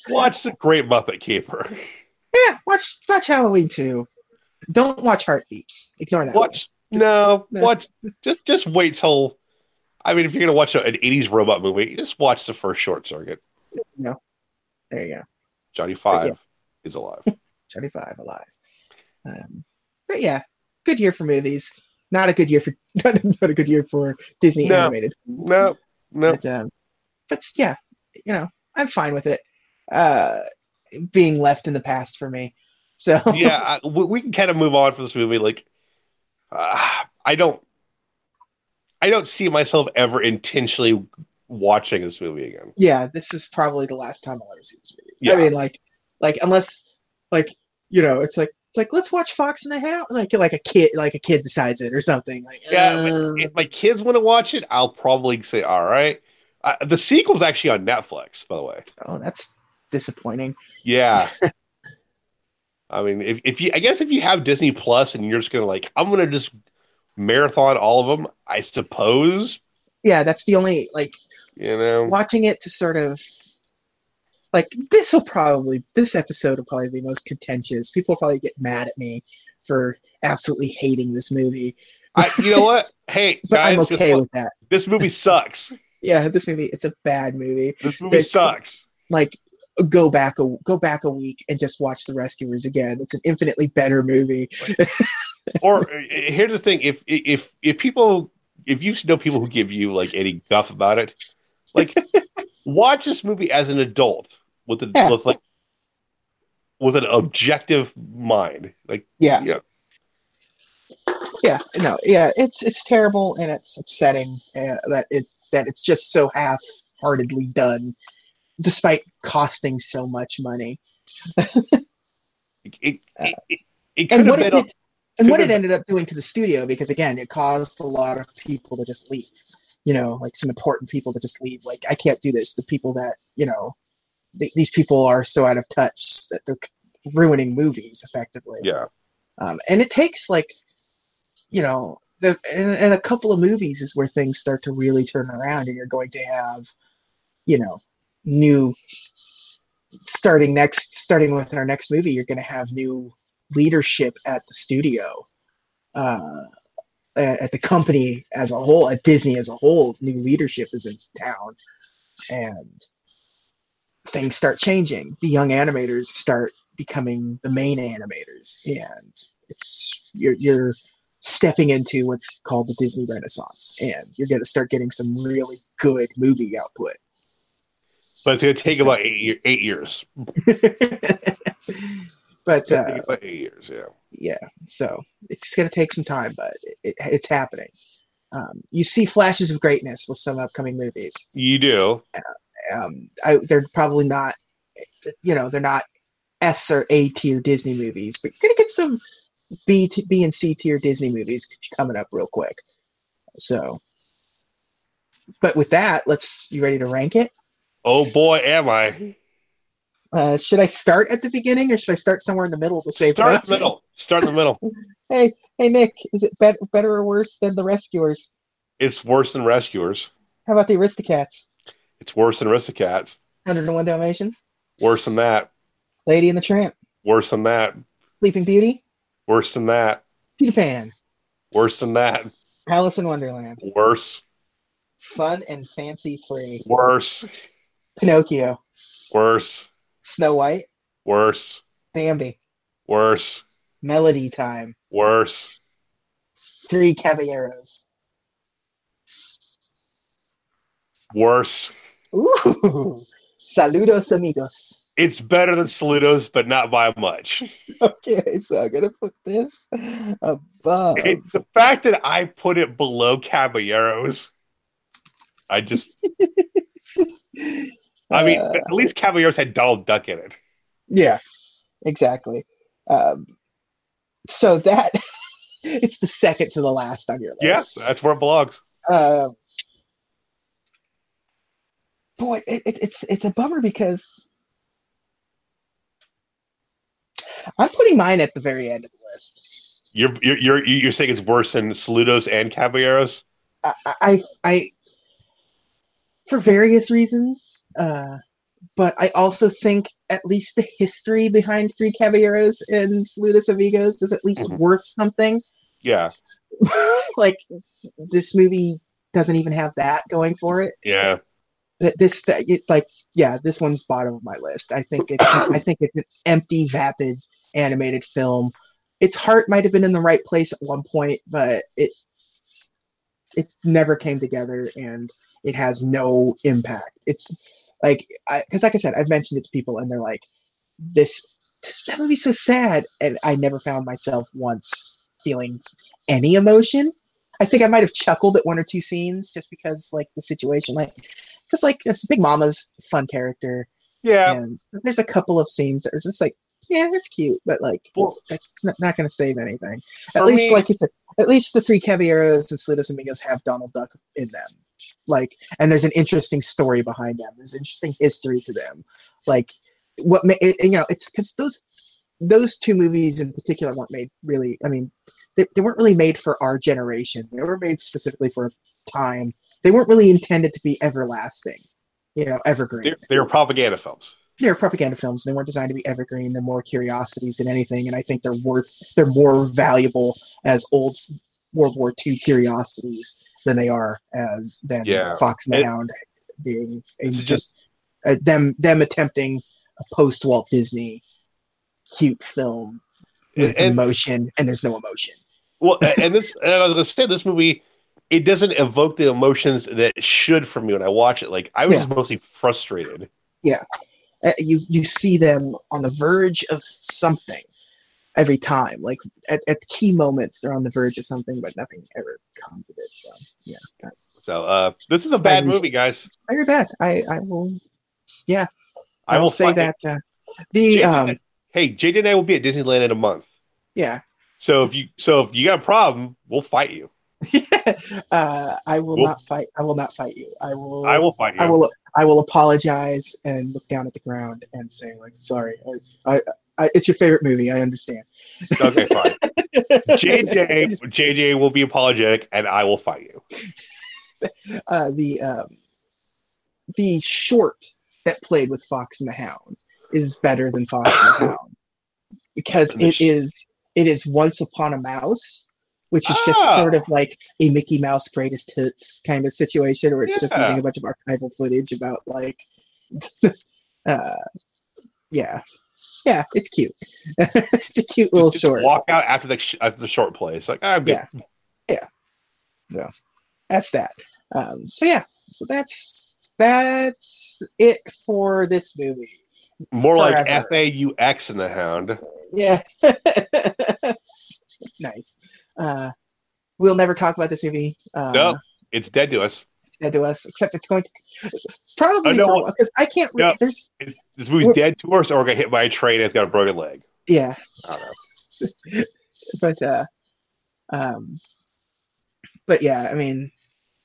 Watch the Great Muppet Caper. Yeah, watch watch Halloween 2. Don't watch Heartbeeps. Ignore that. Watch Just- no, no. watch just just wait till I mean if you're gonna watch a- an 80s robot movie, just watch the first short circuit. one. There you go. Johnny Five is alive. Johnny Five alive. Um, but yeah, good year for movies. Not a good year for not, a good year for Disney No. animated. No, no. But, um, but yeah, you know, I'm fine with it. Uh, being left in the past for me. So yeah, I, we, we can kind of move on from this movie. Like, uh, I don't, I don't see myself ever intentionally watching this movie again. yeah, this is probably the last time I'll ever see this movie. Yeah. I mean, like, like unless, like, you know, it's like it's like let's watch Fox and the Hound, like like a kid, like a kid decides it or something. Like, Yeah, uh, If my kids want to watch it, I'll probably say, all right. Uh, the sequel's actually on Netflix, by the way. oh, that's disappointing. Yeah. I mean, if, if you, I guess if you have Disney Plus and you're just gonna like, I'm gonna just marathon all of them, I suppose. Yeah, that's the only like You know, watching it to sort of like this will probably this episode will probably be most contentious. People will probably get mad at me for absolutely hating this movie, I, you know what? Hey, but guys, I'm okay what? with that. this movie sucks. Yeah, this movie it's a bad movie. This movie sucks. Like go back a go back a week and just watch The Rescuers again. It's an infinitely better movie. Or uh, here's the thing: if if if people, if you know people who give you like any guff about it, like watch this movie as an adult with a Yeah. with like with an objective mind. Like, Yeah. yeah, Yeah, no, yeah, it's it's terrible and it's upsetting uh, that it that it's just so half-heartedly done, despite costing so much money. it it, it, it, it and what it a- and what it ended up doing to the studio because again it caused a lot of people to just leave you know like some important people to just leave like i can't do this the people that you know th- these people are so out of touch that they're ruining movies effectively. Yeah, um, and it takes like you know there's in, in a couple of movies is where things start to really turn around and you're going to have you know new starting next starting with our next movie you're going to have new leadership at the studio uh at the company as a whole at disney as a whole new leadership is in town. And things start changing the young animators start becoming the main animators and it's you're you're stepping into what's called the Disney Renaissance and you're going to start getting some really good movie output. but it's gonna take about eight, year- eight years. but uh, about eight years. Yeah. yeah, so it's going to take some time, but it, it, it's happening. Um, you see flashes of greatness with some upcoming movies. You do. Um, I, they're probably not, you know, they're not S or A tier Disney movies, but you're gonna get some B, t- B and C tier Disney movies coming up real quick. So, but with that, let's. You ready to rank it? Oh boy, am I. Uh, should I start at the beginning or should I start somewhere in the middle to save Start in the middle. Start in the middle. Hey, hey, Nick, is it bet- better or worse than the Rescuers? It's worse than Rescuers. How about the Aristocats? It's worse than Aristocats. 101 Dalmatians? Worse than that. Lady and the Tramp? Worse than that. Sleeping Beauty? Worse than that. Peter Pan? Worse than that. Alice in Wonderland? Worse. Fun and fancy free? Worse. Pinocchio? Worse. Snow White? Worse. Bambi? Worse. Melody Time? Worse. Three Caballeros? Worse. Ooh! Saludos amigos. It's better than Saludos, but not by much. Okay, so I'm gonna put this above. It's the fact that I put it below Caballeros. I just, I mean, Uh, at least Caballeros had Donald Duck in it. Yeah, exactly. Um, so that it's the second to the last on your list. Yeah, that's where it belongs. Uh, boy, it, it, it's it's a bummer because I'm putting mine at the very end of the list. You're you're you're, you're saying it's worse than Saludos and Caballeros? I, I, I for various reasons, uh, but I also think at least the history behind Three Caballeros and Saludos Amigos is at least Mhm. worth something. Yeah, like this movie doesn't even have that going for it. yeah. This like yeah, this one's bottom of my list. I think it's I think it's an empty, vapid animated film. Its heart might have been in the right place at one point, but it it never came together and it has no impact. It's like because like I said, I've mentioned it to people and they're like, this, this that movie's so sad, and I never found myself once feeling any emotion. I think I might have chuckled at one or two scenes just because like the situation, like because like it's Big Mama's fun character, Yeah, and there's a couple of scenes that are just like, yeah, it's cute, but like Well- that's not, not going to save anything. At least me- like you said, at least the three Caballeros and Saludos Amigos have Donald Duck in them. Like, and there's an interesting story behind them. There's interesting history to them. Like, what it, you know, it's because those those two movies in particular weren't made really. I mean, they, they weren't really made for our generation. They were made specifically for a time. They weren't really intended to be everlasting. You know, evergreen they're, they're propaganda films. they're propaganda films. They weren't designed to be evergreen. They're more curiosities than anything, and I think they're worth they're more valuable as old World War II curiosities than they are as than Yeah. Fox and Hound being This just uh, them them attempting a post Walt Disney cute film with And- emotion, and there's no emotion. Well, and this, and I was gonna say, this movie, it doesn't evoke the emotions that it should from me when I watch it. Like I was Yeah. just mostly frustrated. Uh, you you see them on the verge of something every time. Like at, at key moments, they're on the verge of something, but nothing ever comes of it. So yeah, So uh, this is a bad movie, guys. very bad. I I will, yeah, I, I will say that uh, the um Hey, JJ and I will be at Disneyland in a month. yeah. So if you so if you got a problem, we'll fight you. uh, I will Well- not fight. I will not fight you. I will. I will fight you. I will. I will apologize and look down at the ground and say like, sorry. I, I, I it's your favorite movie. I understand. Okay, fine. JJ JJ will be apologetic, and I will fight you. uh, the um, the short that played with Fox and the Hound is better than Fox and the Hound because it is it is Once Upon a Mouse, which is just Ah. sort of like a Mickey Mouse greatest hits kind of situation, where it's just using a bunch of archival footage about like, uh, yeah, yeah, it's cute. it's a cute little Just short. Walk out after the sh- after the short play. It's like ah, I'm good. Yeah. Yeah. So that's that. Um, so yeah, so that's that's it for this movie. More like Forever. F A U X in the Hound. Yeah, nice. Uh, we'll never talk about this movie. Uh, No. It's dead to us. dead to us, except it's going to probably I know. for because I can't. Re- No. There's It's, this movie's dead to us, or got hit by a train and it's got a broken leg. yeah, I don't know. but uh, um, but yeah, I mean,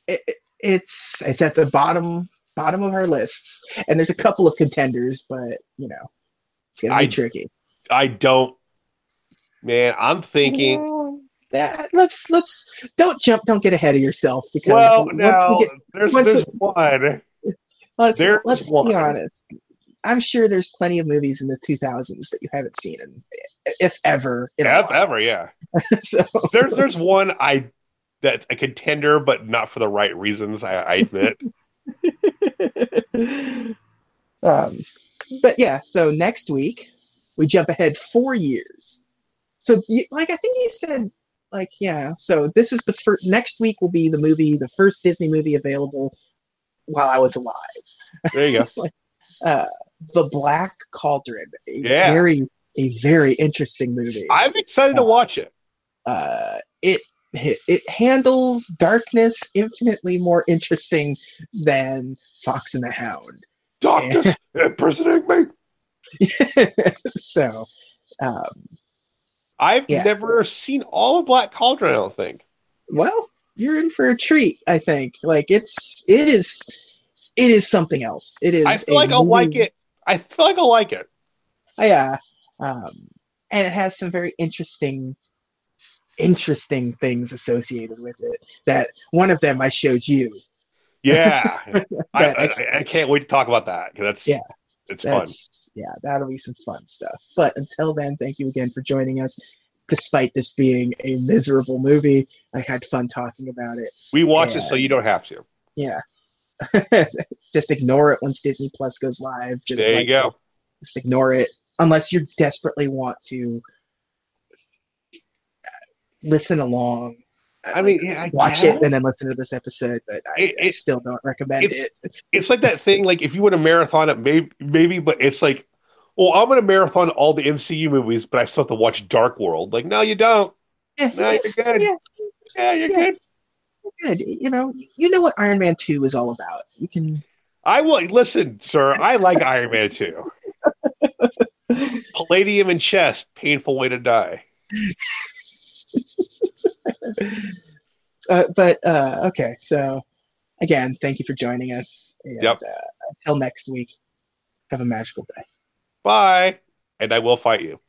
it, it- it's it's at the bottom bottom of our lists, and there's a couple of contenders, but you know, it's gonna be I- tricky. I don't. Man, I'm thinking. That, let's let's don't jump, don't get ahead of yourself because Well, now we get, there's there's one. let's, there's let's one. be honest. I'm sure there's plenty of movies in the 2000s that you haven't seen, in, if ever. In a Ever, ever, yeah. so There's there's one I that's a contender, but not for the right reasons. I, I admit. um, but yeah, so next week we jump ahead four years. So, like I think you said, like yeah. So this is the first. Next week will be the movie, the first Disney movie available while I was alive. There you go. Uh, the Black Cauldron, a Yeah. very a very interesting movie. I'm excited to watch it. uh, it it handles darkness infinitely more interesting than Fox and the Hound. Darkness impersonating me. so, um, I've Yeah. never seen all of Black Cauldron. I don't think. well, you're in for a treat. I think. Like it's it is it is something else. It is. I feel like I'll like it. I feel like I'll like it. Yeah, um, and it has some very interesting interesting things associated with it. That one of them I showed you. Yeah, I, I, I can't wait to talk about that because that's Yeah. it's fun. Yeah, that'll be some fun stuff. But until then, thank you again for joining us. Despite this being a miserable movie, I had fun talking about it. We watch it so you don't have to. Yeah. just ignore it once Disney Plus goes live. Just There like, you go. Just ignore it unless you desperately want to listen along. I mean, yeah, I watch guess. it and then listen to this episode, but I, It- I still don't recommend it's- it. it's like that thing. Like if you want to marathon it, maybe, maybe, but it's like, well, I'm going to marathon all the MCU movies, but I still have to watch Dark World. Like, no, you don't. Yeah, No, you're good. yeah, Yeah, you're Yeah. good. good. You know, you know what Iron Man Two is all about. You can I will listen, sir. I like Iron Man Two. Palladium and chest, painful way to die. uh, but uh, okay, so again, thank you for joining us. And, Yep. Uh, until next week, have a magical day. Bye, and I will fight you.